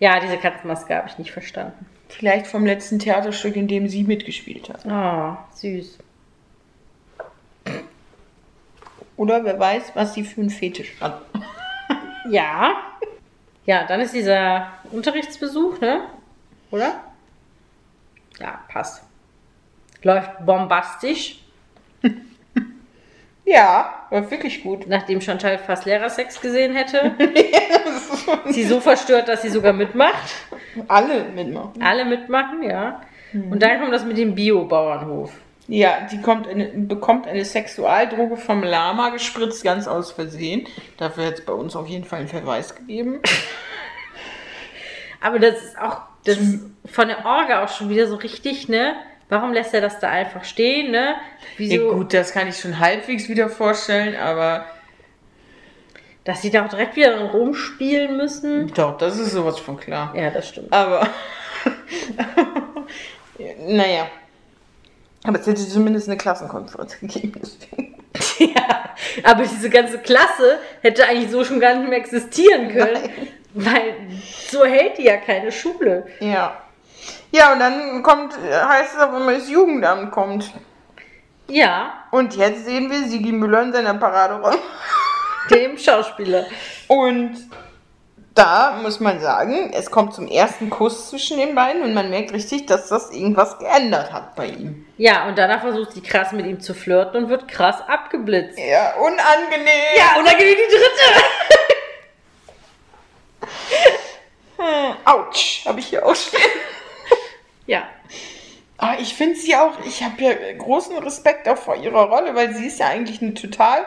Ja, diese Katzenmaske habe ich nicht verstanden. Vielleicht vom letzten Theaterstück, in dem sie mitgespielt hat. Oh, süß. Oder wer weiß, was sie für einen Fetisch hat. Ja. Ja, dann ist dieser Unterrichtsbesuch, ne? Oder? Ja, passt. Läuft bombastisch, Ja, war wirklich gut. nachdem Chantal fast Lehrersex gesehen hätte. sie so verstört, dass sie sogar mitmacht. Alle mitmachen. Alle mitmachen, ja. Und dann kommt das mit dem Bio-Bauernhof. Ja, die kommt eine, bekommt eine Sexualdroge vom Lama gespritzt, ganz aus Versehen. Dafür hat es bei uns auf jeden Fall einen Verweis gegeben. Aber das ist auch das ist von der Orga auch schon wieder so richtig, ne? Warum lässt er das da einfach stehen, ne? Wieso? Ja, gut, das kann ich schon halbwegs wieder vorstellen, aber Dass sie da auch direkt wieder rumspielen müssen. doch, das ist sowas von klar. Ja, das stimmt. Aber, naja. Aber es hätte zumindest eine Klassenkonferenz gegeben. Ja, Aber diese ganze Klasse hätte eigentlich so schon gar nicht mehr existieren können. Weil so hält die ja keine Schule. Ja. Ja, und dann kommt, heißt es auch immer, das Jugendamt kommt. Ja, Und jetzt sehen wir Sigi Müller in seiner Paraderolle. dem Schauspieler. Und da muss man sagen, es kommt zum ersten Kuss zwischen den beiden und man merkt richtig, dass das irgendwas geändert hat bei ihm. Ja, und danach versucht sie krass mit ihm zu flirten und wird krass abgeblitzt. Ja, unangenehm. Ja, und dann geht die dritte. Hm, Autsch, habe ich hier auch stehen. Ja. Aber ich finde sie auch, ich habe ja großen Respekt auch vor ihrer Rolle, weil sie ist ja eigentlich eine total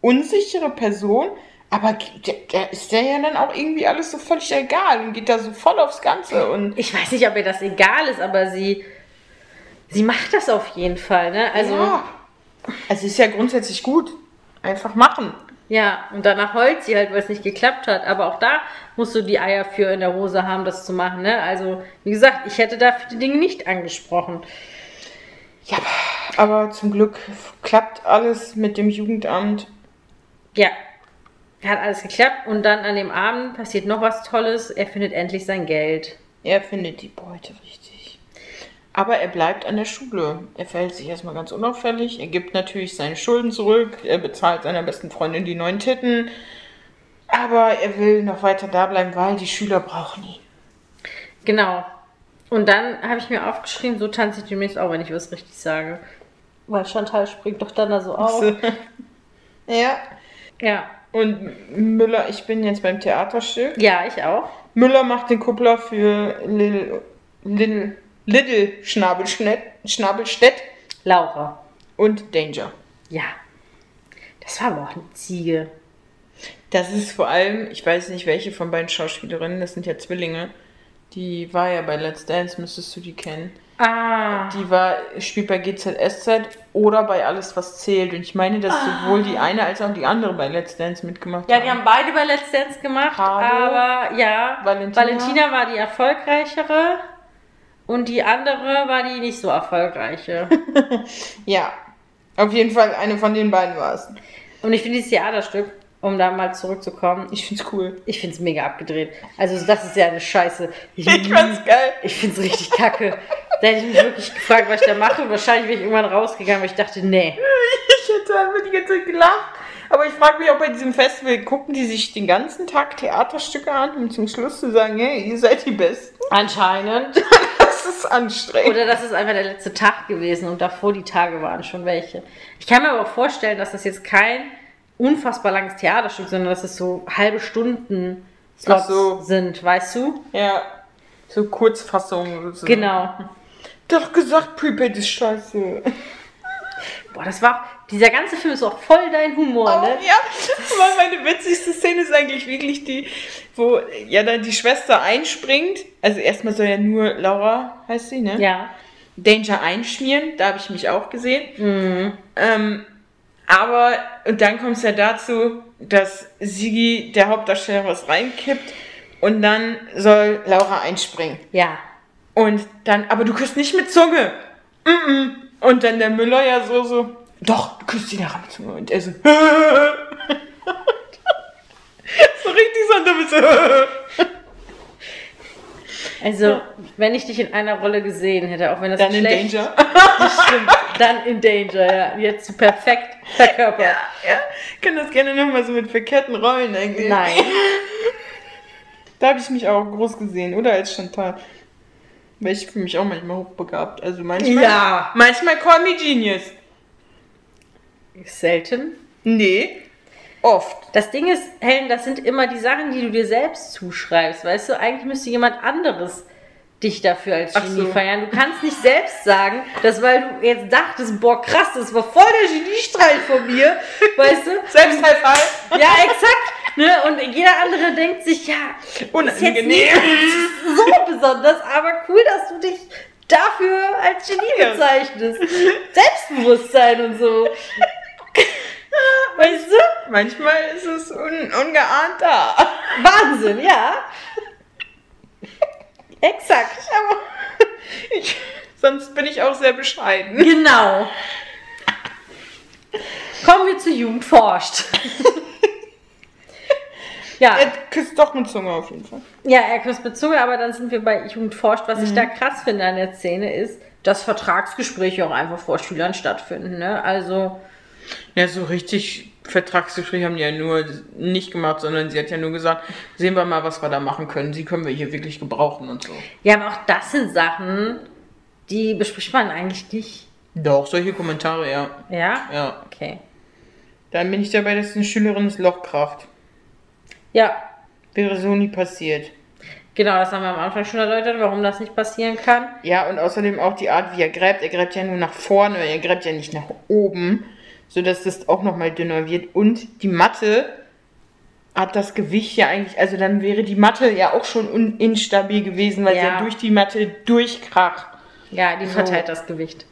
unsichere Person. Aber der ist der ja dann auch irgendwie alles so völlig egal und geht da so voll aufs Ganze. Und Ich weiß nicht, ob ihr das egal ist, aber sie, sie macht das auf jeden Fall, ne? Also, ja. ja, es ist ja grundsätzlich gut. Einfach machen. Und danach heult sie halt, weil es nicht geklappt hat. Aber auch da musst du die Eier für in der Hose haben, das zu machen, ne? Also, wie gesagt, ich hätte da die Dinge nicht angesprochen. Ja, aber zum Glück klappt alles mit dem Jugendamt. Ja, hat alles geklappt und dann an dem Abend passiert noch was Tolles. Er findet endlich sein Geld. Er findet die Beute richtig. Aber er bleibt an der Schule. Er verhält sich erstmal ganz unauffällig. Er gibt natürlich seine Schulden zurück. Er bezahlt seiner besten Freundin die neuen Titten. Aber er will noch weiter da bleiben, weil die Schüler brauchen ihn. Genau. Und dann habe ich mir aufgeschrieben, so tanze ich demnächst auch, wenn ich was richtig sage. Weil Chantal springt doch dann da so auf. ja. Ja. Und Müller, ich bin jetzt beim Theaterstück. Ja, ich auch. Müller macht den Kuppler für Little, Little, Little Schnabelstedt Laura. und Danger. Ja. Das war aber auch eine Ziege. Das ist vor allem, ich weiß nicht welche von beiden Schauspielerinnen, das sind ja Zwillinge. Die war ja bei Let's Dance, müsstest du die kennen. Ah. Die war, spielt bei GZSZ oder bei Alles, was zählt. Und ich meine, dass sowohl die eine als auch die andere bei Let's Dance mitgemacht Ja, haben. die haben beide bei Let's Dance gemacht, Hallo. aber ja, Valentina. Valentina war die erfolgreichere und die andere war die nicht so erfolgreiche. Ja, auf jeden Fall eine von den beiden war es. und ich finde dieses Theaterstück, um da mal zurückzukommen, Ich find's cool. ich finde es mega abgedreht. Also das ist ja eine Scheiße. Ich, Ich fand's geil. ich finde es richtig kacke. Da hätte ich mich wirklich gefragt, was ich da mache. Und wahrscheinlich wäre ich irgendwann rausgegangen, weil ich dachte, nee. Ich hätte einfach die ganze Zeit gelacht. Aber ich frage mich auch bei diesem Festival, gucken die sich den ganzen Tag Theaterstücke an, um zum Schluss zu sagen, hey, ihr seid die Besten? Anscheinend. Das ist anstrengend. Oder das ist einfach der letzte Tag gewesen und davor die Tage waren schon welche. Ich kann mir aber auch vorstellen, dass das jetzt kein unfassbar langes Theaterstück, sondern dass es so halbe Stunden Slots so. sind, weißt du? Ja, so Kurzfassungen. Genau. Doch gesagt, Prepaid ist scheiße. Boah, das war. Dieser ganze Film ist auch voll dein Humor, Oh, ne? ja, weil meine witzigste Szene ist eigentlich wirklich die, wo ja dann die Schwester einspringt. Also erstmal soll ja nur Laura, heißt sie, ne? Ja. Danger einschmieren, da habe ich mich auch gesehen. Ähm, aber, und dann kommt es ja dazu, dass Sigi, der Hauptdarsteller, was reinkippt und dann soll Laura einspringen. Ja. Und dann, aber du küsst nicht mit Zunge. Mm -mm. Und dann der Müller ja so, so, doch, du küsst ihn nachher mit Zunge. Und er so, so richtig so, bist so, Also, wenn ich dich in einer Rolle gesehen hätte, auch wenn das dann in schlecht Danger. stimmt, dann in Danger, ja. Jetzt perfekt verkörpert. ja, ja. Kann das gerne nochmal so mit verkehrten Rollen eigentlich. Nein. Da habe ich mich auch groß gesehen, oder als Chantal. Weil ich fühle mich auch manchmal hochbegabt. Also manchmal. Ja. Manchmal Call Me Genius. Selten. Nee. Oft. Das Ding ist, Helen, das sind immer die Sachen, die du dir selbst zuschreibst. Weißt du, eigentlich müsste jemand anderes dich dafür als Genie so. feiern. Du kannst nicht selbst sagen, dass weil du jetzt dachtest, boah, krass, das war voll der Geniestreich von mir. Weißt du? Selbst High Five. Ja, exakt. Ne? Und jeder andere denkt sich, ja, ist jetzt Unangenehm. nicht so besonders, aber cool, dass du dich dafür als Genie bezeichnest. Selbstbewusstsein und so. Weißt du? Manchmal ist es un ungeahnt da. Wahnsinn, ja. Exakt. Aber ich, sonst bin ich auch sehr bescheiden. Genau. Kommen wir zu Jugend forscht. ja, Er küsst doch mit Zunge auf jeden Fall. ja, er küsst mit Zunge, aber dann sind wir bei Jugend forscht. Was Mhm. ich da krass finde an der Szene ist, dass Vertragsgespräche auch einfach vor Schülern stattfinden. Ne? Also, Ja, so richtig Vertragsgespräche haben die ja nur nicht gemacht, sondern sie hat ja nur gesagt, sehen wir mal, was wir da machen können. Sie können wir hier wirklich gebrauchen und so. ja, aber auch das sind Sachen, die bespricht man eigentlich nicht. Doch, solche Kommentare, ja. Ja? Ja. Okay. Dann bin ich dabei, dass eine Schülerin das Loch kracht. Ja, Wäre so nie passiert. genau, das haben wir am Anfang schon erläutert, warum das nicht passieren kann. Ja, und außerdem auch die Art, wie er gräbt. Er gräbt ja nur nach vorne, er gräbt ja nicht nach oben, sodass das auch nochmal dünner wird. Und die Matte hat das Gewicht ja eigentlich, also dann wäre die Matte ja auch schon instabil gewesen, weil sie Ja. ja durch die Matte durchkracht. Ja, die So. verteilt das Gewicht.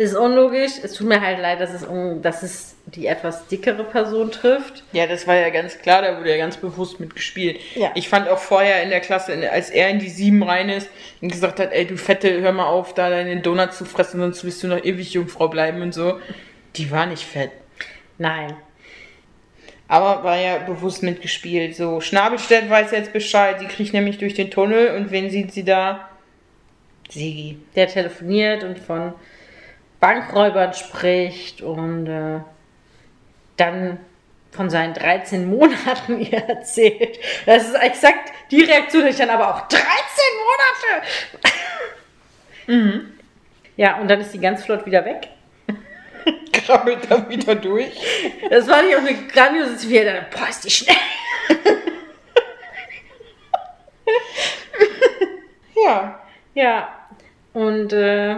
Ist unlogisch. Es tut mir halt leid, dass es, un dass es die etwas dickere Person trifft. Ja, das war ja ganz klar, da wurde ja ganz bewusst mitgespielt. Ja. Ich fand auch vorher in der Klasse, als er in die sieben rein ist und gesagt hat, ey, du Fette, hör mal auf, da deinen Donut zu fressen, sonst wirst du noch ewig Jungfrau bleiben und so. Die war nicht fett. Nein. Aber war ja bewusst mitgespielt. So, Schnabelstedt weiß jetzt Bescheid. Sie kriegt nämlich durch den Tunnel und wen sieht sie da? Sigi. Der telefoniert und von Bankräubern spricht und äh, dann von seinen 13 Monaten ihr erzählt. Das ist exakt die Reaktion, die ich dann aber auch 13 Monate! Ja, und dann ist die ganz flott wieder weg. Krabbelt da wieder durch. Das war nicht auch eine grandiose Szene. Boah, ist die schnell. Ja. Ja, und äh,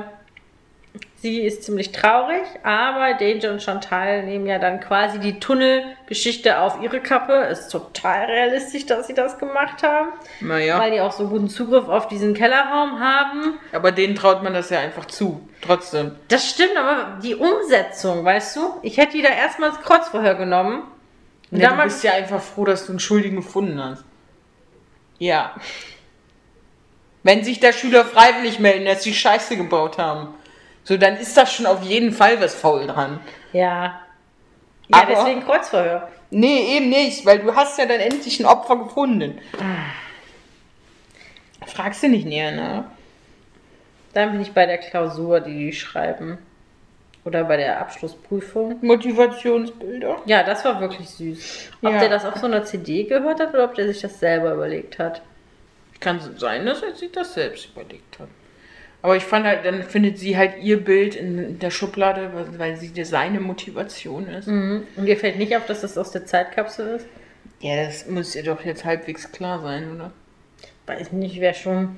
sie ist ziemlich traurig, aber Danger und Chantal nehmen ja dann quasi die Tunnelgeschichte auf ihre Kappe. Ist total realistisch, dass sie das gemacht haben, Naja. weil die auch so guten Zugriff auf diesen Kellerraum haben. Aber denen traut man das ja einfach zu. Trotzdem. Das stimmt, aber die Umsetzung, weißt du? Ich hätte die da erstmal ins Kreuzverhör genommen. Und Ja, du bist ja einfach froh, dass du einen Schuldigen gefunden hast. Ja. Wenn sich da Schüler freiwillig melden, dass sie Scheiße gebaut haben, so dann ist das schon auf jeden Fall was faul dran. Ja. Ja, Aber- deswegen Kreuzverhör. Nee, eben nicht, weil du hast ja dann endlich ein Opfer gefunden. Fragst du nicht näher, ne? Dann bin ich bei der Klausur, die die schreiben. Oder bei der Abschlussprüfung. Motivationsbilder. Ja, das war wirklich süß. Ob Ja. der das auf so einer CD gehört hat oder ob der sich das selber überlegt hat. Kann sein, dass er sich das selbst überlegt hat. Aber ich fand halt, dann findet sie halt ihr Bild in der Schublade, weil- sie seine Motivation ist. Mhm. Und dir fällt nicht auf, dass das aus der Zeitkapsel ist? Ja, das muss ihr doch jetzt halbwegs klar sein, oder? Weiß nicht, wer schon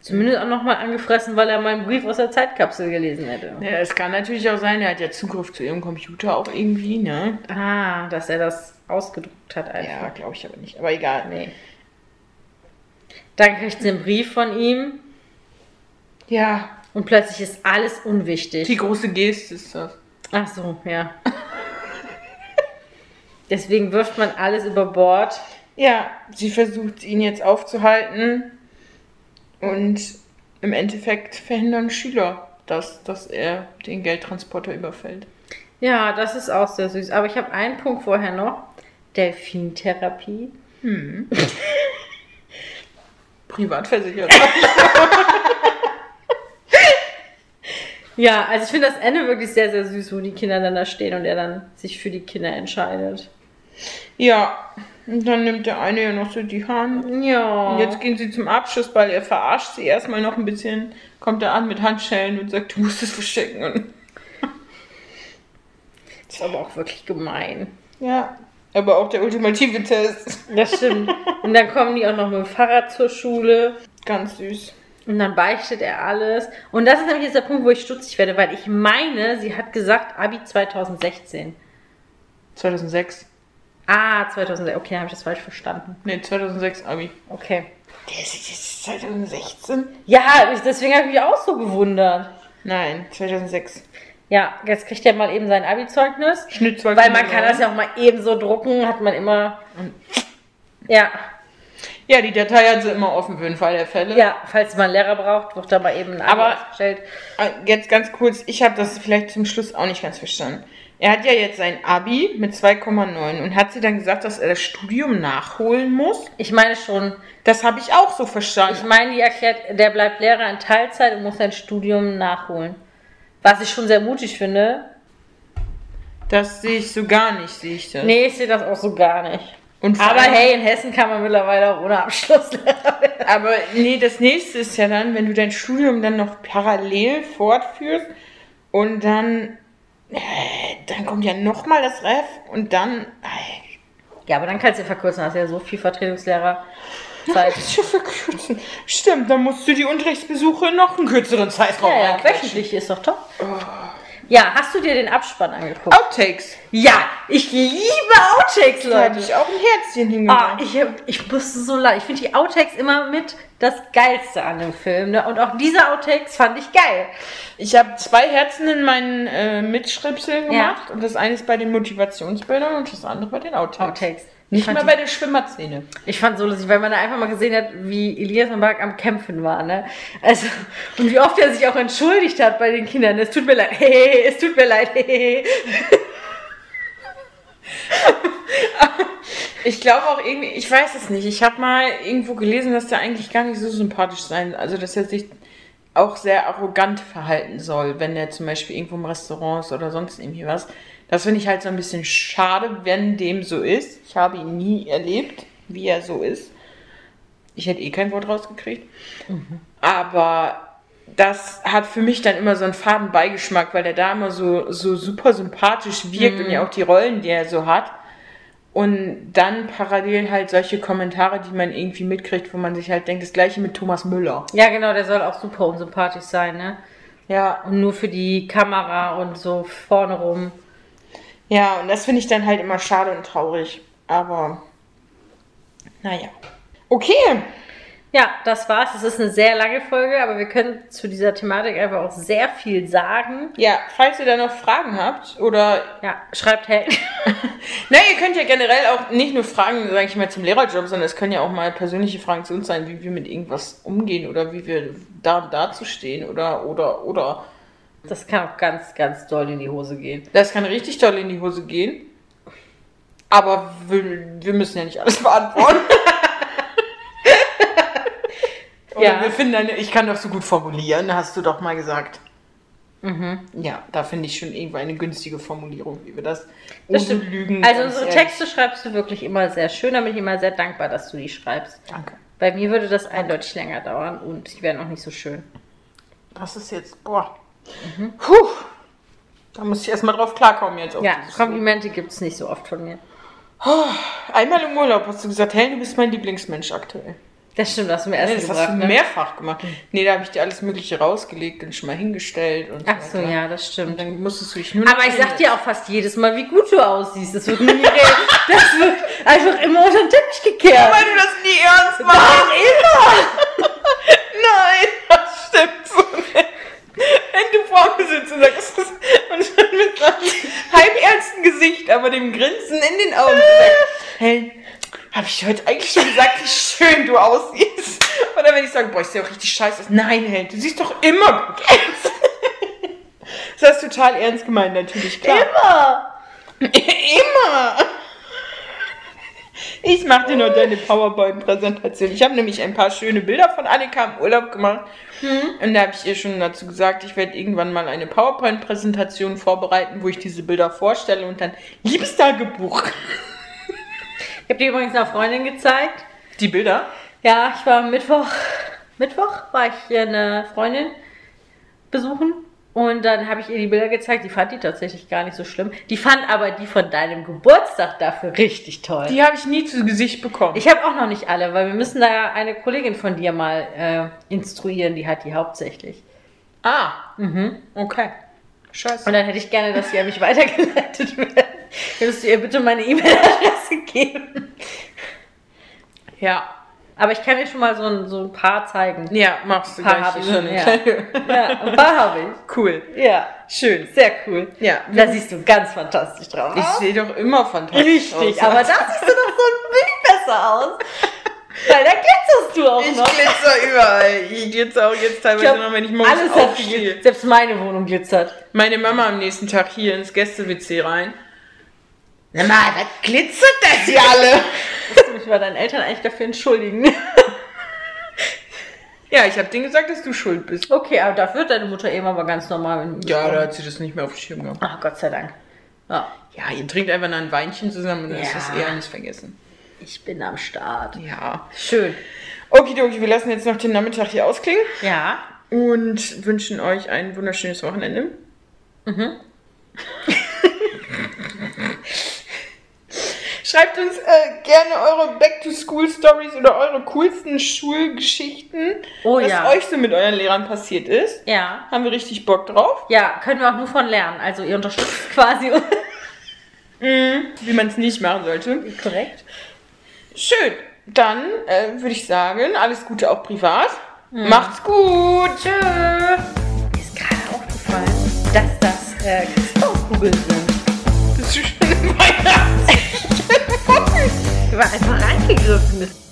zumindest auch nochmal angefressen, weil er meinen Brief aus der Zeitkapsel gelesen hätte. Ja, es kann natürlich auch sein, er hat ja Zugriff zu ihrem Computer auch irgendwie, ne? Ah, dass er das ausgedruckt hat Ja, einfach. glaube ich aber nicht. Aber egal. Nee. Dann kriegt sie einen Brief von ihm Ja, und plötzlich ist alles unwichtig. die große Geste ist das. Ach so, ja. Deswegen wirft man alles über Bord. Ja, sie versucht ihn jetzt aufzuhalten und im Endeffekt verhindern Schüler das, dass er den Geldtransporter überfällt. Ja, das ist auch sehr süß. Aber ich habe einen Punkt vorher noch. Delfintherapie. Privatversichert. Ja, also ich finde das Ende wirklich sehr, sehr süß, wo die Kinder dann da stehen und er dann sich für die Kinder entscheidet. ja, und dann nimmt der eine ja noch so die Hand. Ja. Und jetzt gehen sie zum Abschlussball. Er verarscht sie erstmal noch ein bisschen, kommt er an mit Handschellen und sagt, du musst es verstecken. Und ist aber auch wirklich gemein. ja, aber auch der ultimative Test. Das stimmt. und dann kommen die auch noch mit dem Fahrrad zur Schule. Ganz süß. Und dann beichtet er alles. Und das ist nämlich jetzt der Punkt, wo ich stutzig werde, weil ich meine, sie hat gesagt Abi 2016. 2006. Ah, 2016. Okay, habe ich das falsch verstanden. Ne, 2006 Abi. Okay. Der ist jetzt 2016? Ja, ich- deswegen habe ich mich auch so gewundert. Nein, 2006. Ja, jetzt kriegt er mal eben sein Abi-Zeugnis. Schnitt 2,9. Weil man kann das ja auch mal eben so drucken, hat man immer. Ja. Ja, die Datei hat sie immer offen für den Fall der Fälle. Ja, falls man Lehrer braucht, wird da mal eben ein Aber- gestellt. Äh, Jetzt ganz kurz, ich habe das vielleicht zum Schluss auch nicht ganz verstanden. Er hat ja jetzt sein Abi mit 2,9 und hat sie dann gesagt, dass er das Studium nachholen muss. Ich meine schon, Das habe ich auch so verstanden. ich meine, die erklärt, der bleibt Lehrer in Teilzeit und muss sein Studium nachholen. Was ich schon sehr mutig finde. Das sehe ich so gar nicht, sehe ich das. Nee, ich sehe das auch so gar nicht. Aber hey, in Hessen kann man mittlerweile auch ohne Abschluss Lehrer werden. Aber nee, das nächste ist ja dann, wenn du dein Studium dann noch parallel fortführst und dann, äh, dann kommt ja nochmal das Ref und dann, äh, Ja, aber dann kannst du ja verkürzen, hast ja so viel Vertretungslehrer. Zeit. ja verkürzen. Stimmt, dann musst du die Unterrichtsbesuche noch einen kürzeren Zeitraum Ja, ja, wöchentlich ist doch top. Ja, hast du dir den Abspann angeguckt? Outtakes. Ja, ich liebe Outtakes, Da habe Leute. ich auch ein Herzchen hingemacht. ich, hab- ich musste so leid. Ich finde die Outtakes immer mit das Geilste an dem Film. Ne? Und auch diese Outtakes fand ich geil. Ich habe zwei Herzen in meinen äh, Mitschripseln Ja. gemacht und das eine ist bei den Motivationsbildern und das andere bei den Outtakes. Outtakes. Nicht mal die- bei der Schwimmerszene. Ich fand so lustig, weil man da einfach mal gesehen hat, wie Elias und Mark am Kämpfen war, ne? Also, und wie oft er sich auch entschuldigt hat bei den Kindern. Es tut mir leid, hehe, es tut mir leid, hehe. Ich glaube auch irgendwie, ich weiß es nicht. Ich habe mal irgendwo gelesen, dass der eigentlich gar nicht so sympathisch sein, also dass er sich auch sehr arrogant verhalten soll, wenn er zum Beispiel irgendwo im Restaurant ist oder sonst irgendwie was. Das finde ich halt so ein bisschen schade, wenn dem so ist. Ich habe ihn nie erlebt, wie er so ist. Ich hätte eh kein Wort rausgekriegt. Aber das hat für mich dann immer so einen faden Beigeschmack, weil er da immer so, so super sympathisch wirkt und ja auch die Rollen, die er so hat. Und dann parallel halt solche Kommentare, die man irgendwie mitkriegt, wo man sich halt denkt, das gleiche mit Thomas Müller. Ja, genau, der soll auch super unsympathisch sein, ne? Ja, Und nur für die Kamera und so vorne rum. Ja, und das finde ich dann halt immer schade und traurig. Aber naja. Okay. Ja, das war's. Es ist eine sehr lange Folge, aber wir können zu dieser Thematik einfach auch sehr viel sagen. Ja, falls ihr da noch Fragen habt oder Ja, schreibt hey. Na, ihr könnt ja generell auch nicht nur Fragen, sage ich mal, zum Lehrerjob, sondern es können ja auch mal persönliche Fragen zu uns sein, wie wir mit irgendwas umgehen oder wie wir da und da zu stehen oder, oder, oder. Das kann auch ganz, ganz doll in die Hose gehen. Das kann richtig toll in die Hose gehen. Aber wir, wir müssen ja nicht alles beantworten. Ja. wir finden eine, ich kann doch so gut formulieren, hast du doch mal gesagt. Ja, da finde ich schon irgendwo eine günstige Formulierung, wie wir das, Das. Lügen. Also unsere. Texte schreibst du wirklich immer sehr schön, da bin ich immer sehr dankbar, dass du die schreibst. Danke. Bei mir würde das eindeutig länger dauern und die wären auch nicht so schön. Das ist jetzt, boah. Puh. Da muss ich erstmal drauf klarkommen jetzt. Ja, Komplimente gibt es nicht so oft von mir. Lob. Einmal im Urlaub hast du gesagt, hey, du bist mein Lieblingsmensch aktuell. Das stimmt, das hast du mir Nee, erst das hast du gebracht, ne? mehrfach gemacht. Nee, da habe ich dir alles Mögliche rausgelegt und schon mal hingestellt und Ach so, weiter. ja, das stimmt. Dann musstest du dich nur Aber ich sag dir auch fast jedes Mal, wie gut du aussiehst. Das wird nie. Das wird einfach immer unter den Teppich gekehrt. Weil du das nie ernst machst. Nein, immer! Nein, das stimmt so nicht. Wenn du vor mir sitzt und sagst das und dann mit so einem halbernsten Gesicht, aber dem Grinsen in den Augen sagst, hey, habe ich heute eigentlich schon gesagt, wie schön du aussiehst? Oder wenn ich sage, boah, ich sehe auch richtig scheiße aus. Nein, hey, du siehst doch immer gut aus. Das ist total ernst gemeint, natürlich, klar. Immer! Immer! Ich mache dir nur deine PowerPoint-Präsentation. Ich habe nämlich ein paar schöne Bilder von Annika im Urlaub gemacht. Und da habe ich ihr schon dazu gesagt, ich werde irgendwann mal eine PowerPoint-Präsentation vorbereiten, wo ich diese Bilder vorstelle und dann Liebestagebuch. Ich habe dir übrigens einer Freundin gezeigt. Die Bilder? Ja, ich war am Mittwoch. Mittwoch war ich eine Freundin besuchen. Und dann habe ich ihr die Bilder gezeigt. Die fand die tatsächlich gar nicht so schlimm. Die fand aber die von deinem Geburtstag dafür richtig toll. Die habe ich nie zu Gesicht bekommen. Ich habe auch noch nicht alle, weil wir müssen da eine Kollegin von dir mal äh, instruieren, die hat die hauptsächlich. ah, okay. Scheiße. Und dann hätte ich gerne, dass sie an mich weitergeleitet werden. Könntest du ihr bitte meine E-Mail-Adresse geben? Ja. Aber ich kann dir schon mal so ein, so ein paar zeigen. Ja, machst du Ein paar gleich habe ich schon, ja. Ja, ein paar habe ich. Cool. Ja, Schön. sehr cool. Ja. Da siehst du ganz fantastisch drauf Ich sehe doch immer fantastisch Richtig, aus. aber da siehst du doch so ein Bild besser aus. Weil da glitzerst du auch Ich noch. glitzer überall. Ich glitzer auch jetzt teilweise Ich glaub, noch, wenn ich morgens alles hat aufstehe. geglitzert. Selbst meine Wohnung glitzert. Meine Mama am nächsten Tag hier ins Gäste-WC rein. Na mal, was glitzert das hier alle? Musst du mich bei deinen Eltern eigentlich dafür entschuldigen. ja, ich habe denen gesagt, dass du schuld bist. Okay, aber dafür wird deine Mutter eben aber ganz normal. Ja, da hat sie das nicht mehr auf dem Schirm gehabt. Ach, Gott sei Dank. Ja, Ja, ihr trinkt einfach noch ein Weinchen zusammen und dann ist Ja. das eh alles vergessen. ich bin am Start. Ja. Schön. Okidoki, wir lassen jetzt noch den Nachmittag hier ausklingen Ja. und wünschen euch ein wunderschönes Wochenende. Schreibt uns äh, gerne eure Back-to-School-Stories oder eure coolsten Schulgeschichten, Oh was ja. euch so mit euren Lehrern passiert ist. Ja. Haben wir richtig Bock drauf. Ja, können wir auch nur von lernen. Also ihr unterstützt quasi uns. Wie man es nicht machen sollte. Korrekt. Schön. Dann äh, würde ich sagen, alles Gute auch privat. Macht's gut. Tschö. Mir ist gerade aufgefallen, dass das äh, Christbaumkugeln sind. Das ist schöne Weihnachten. War einfach reingegriffen.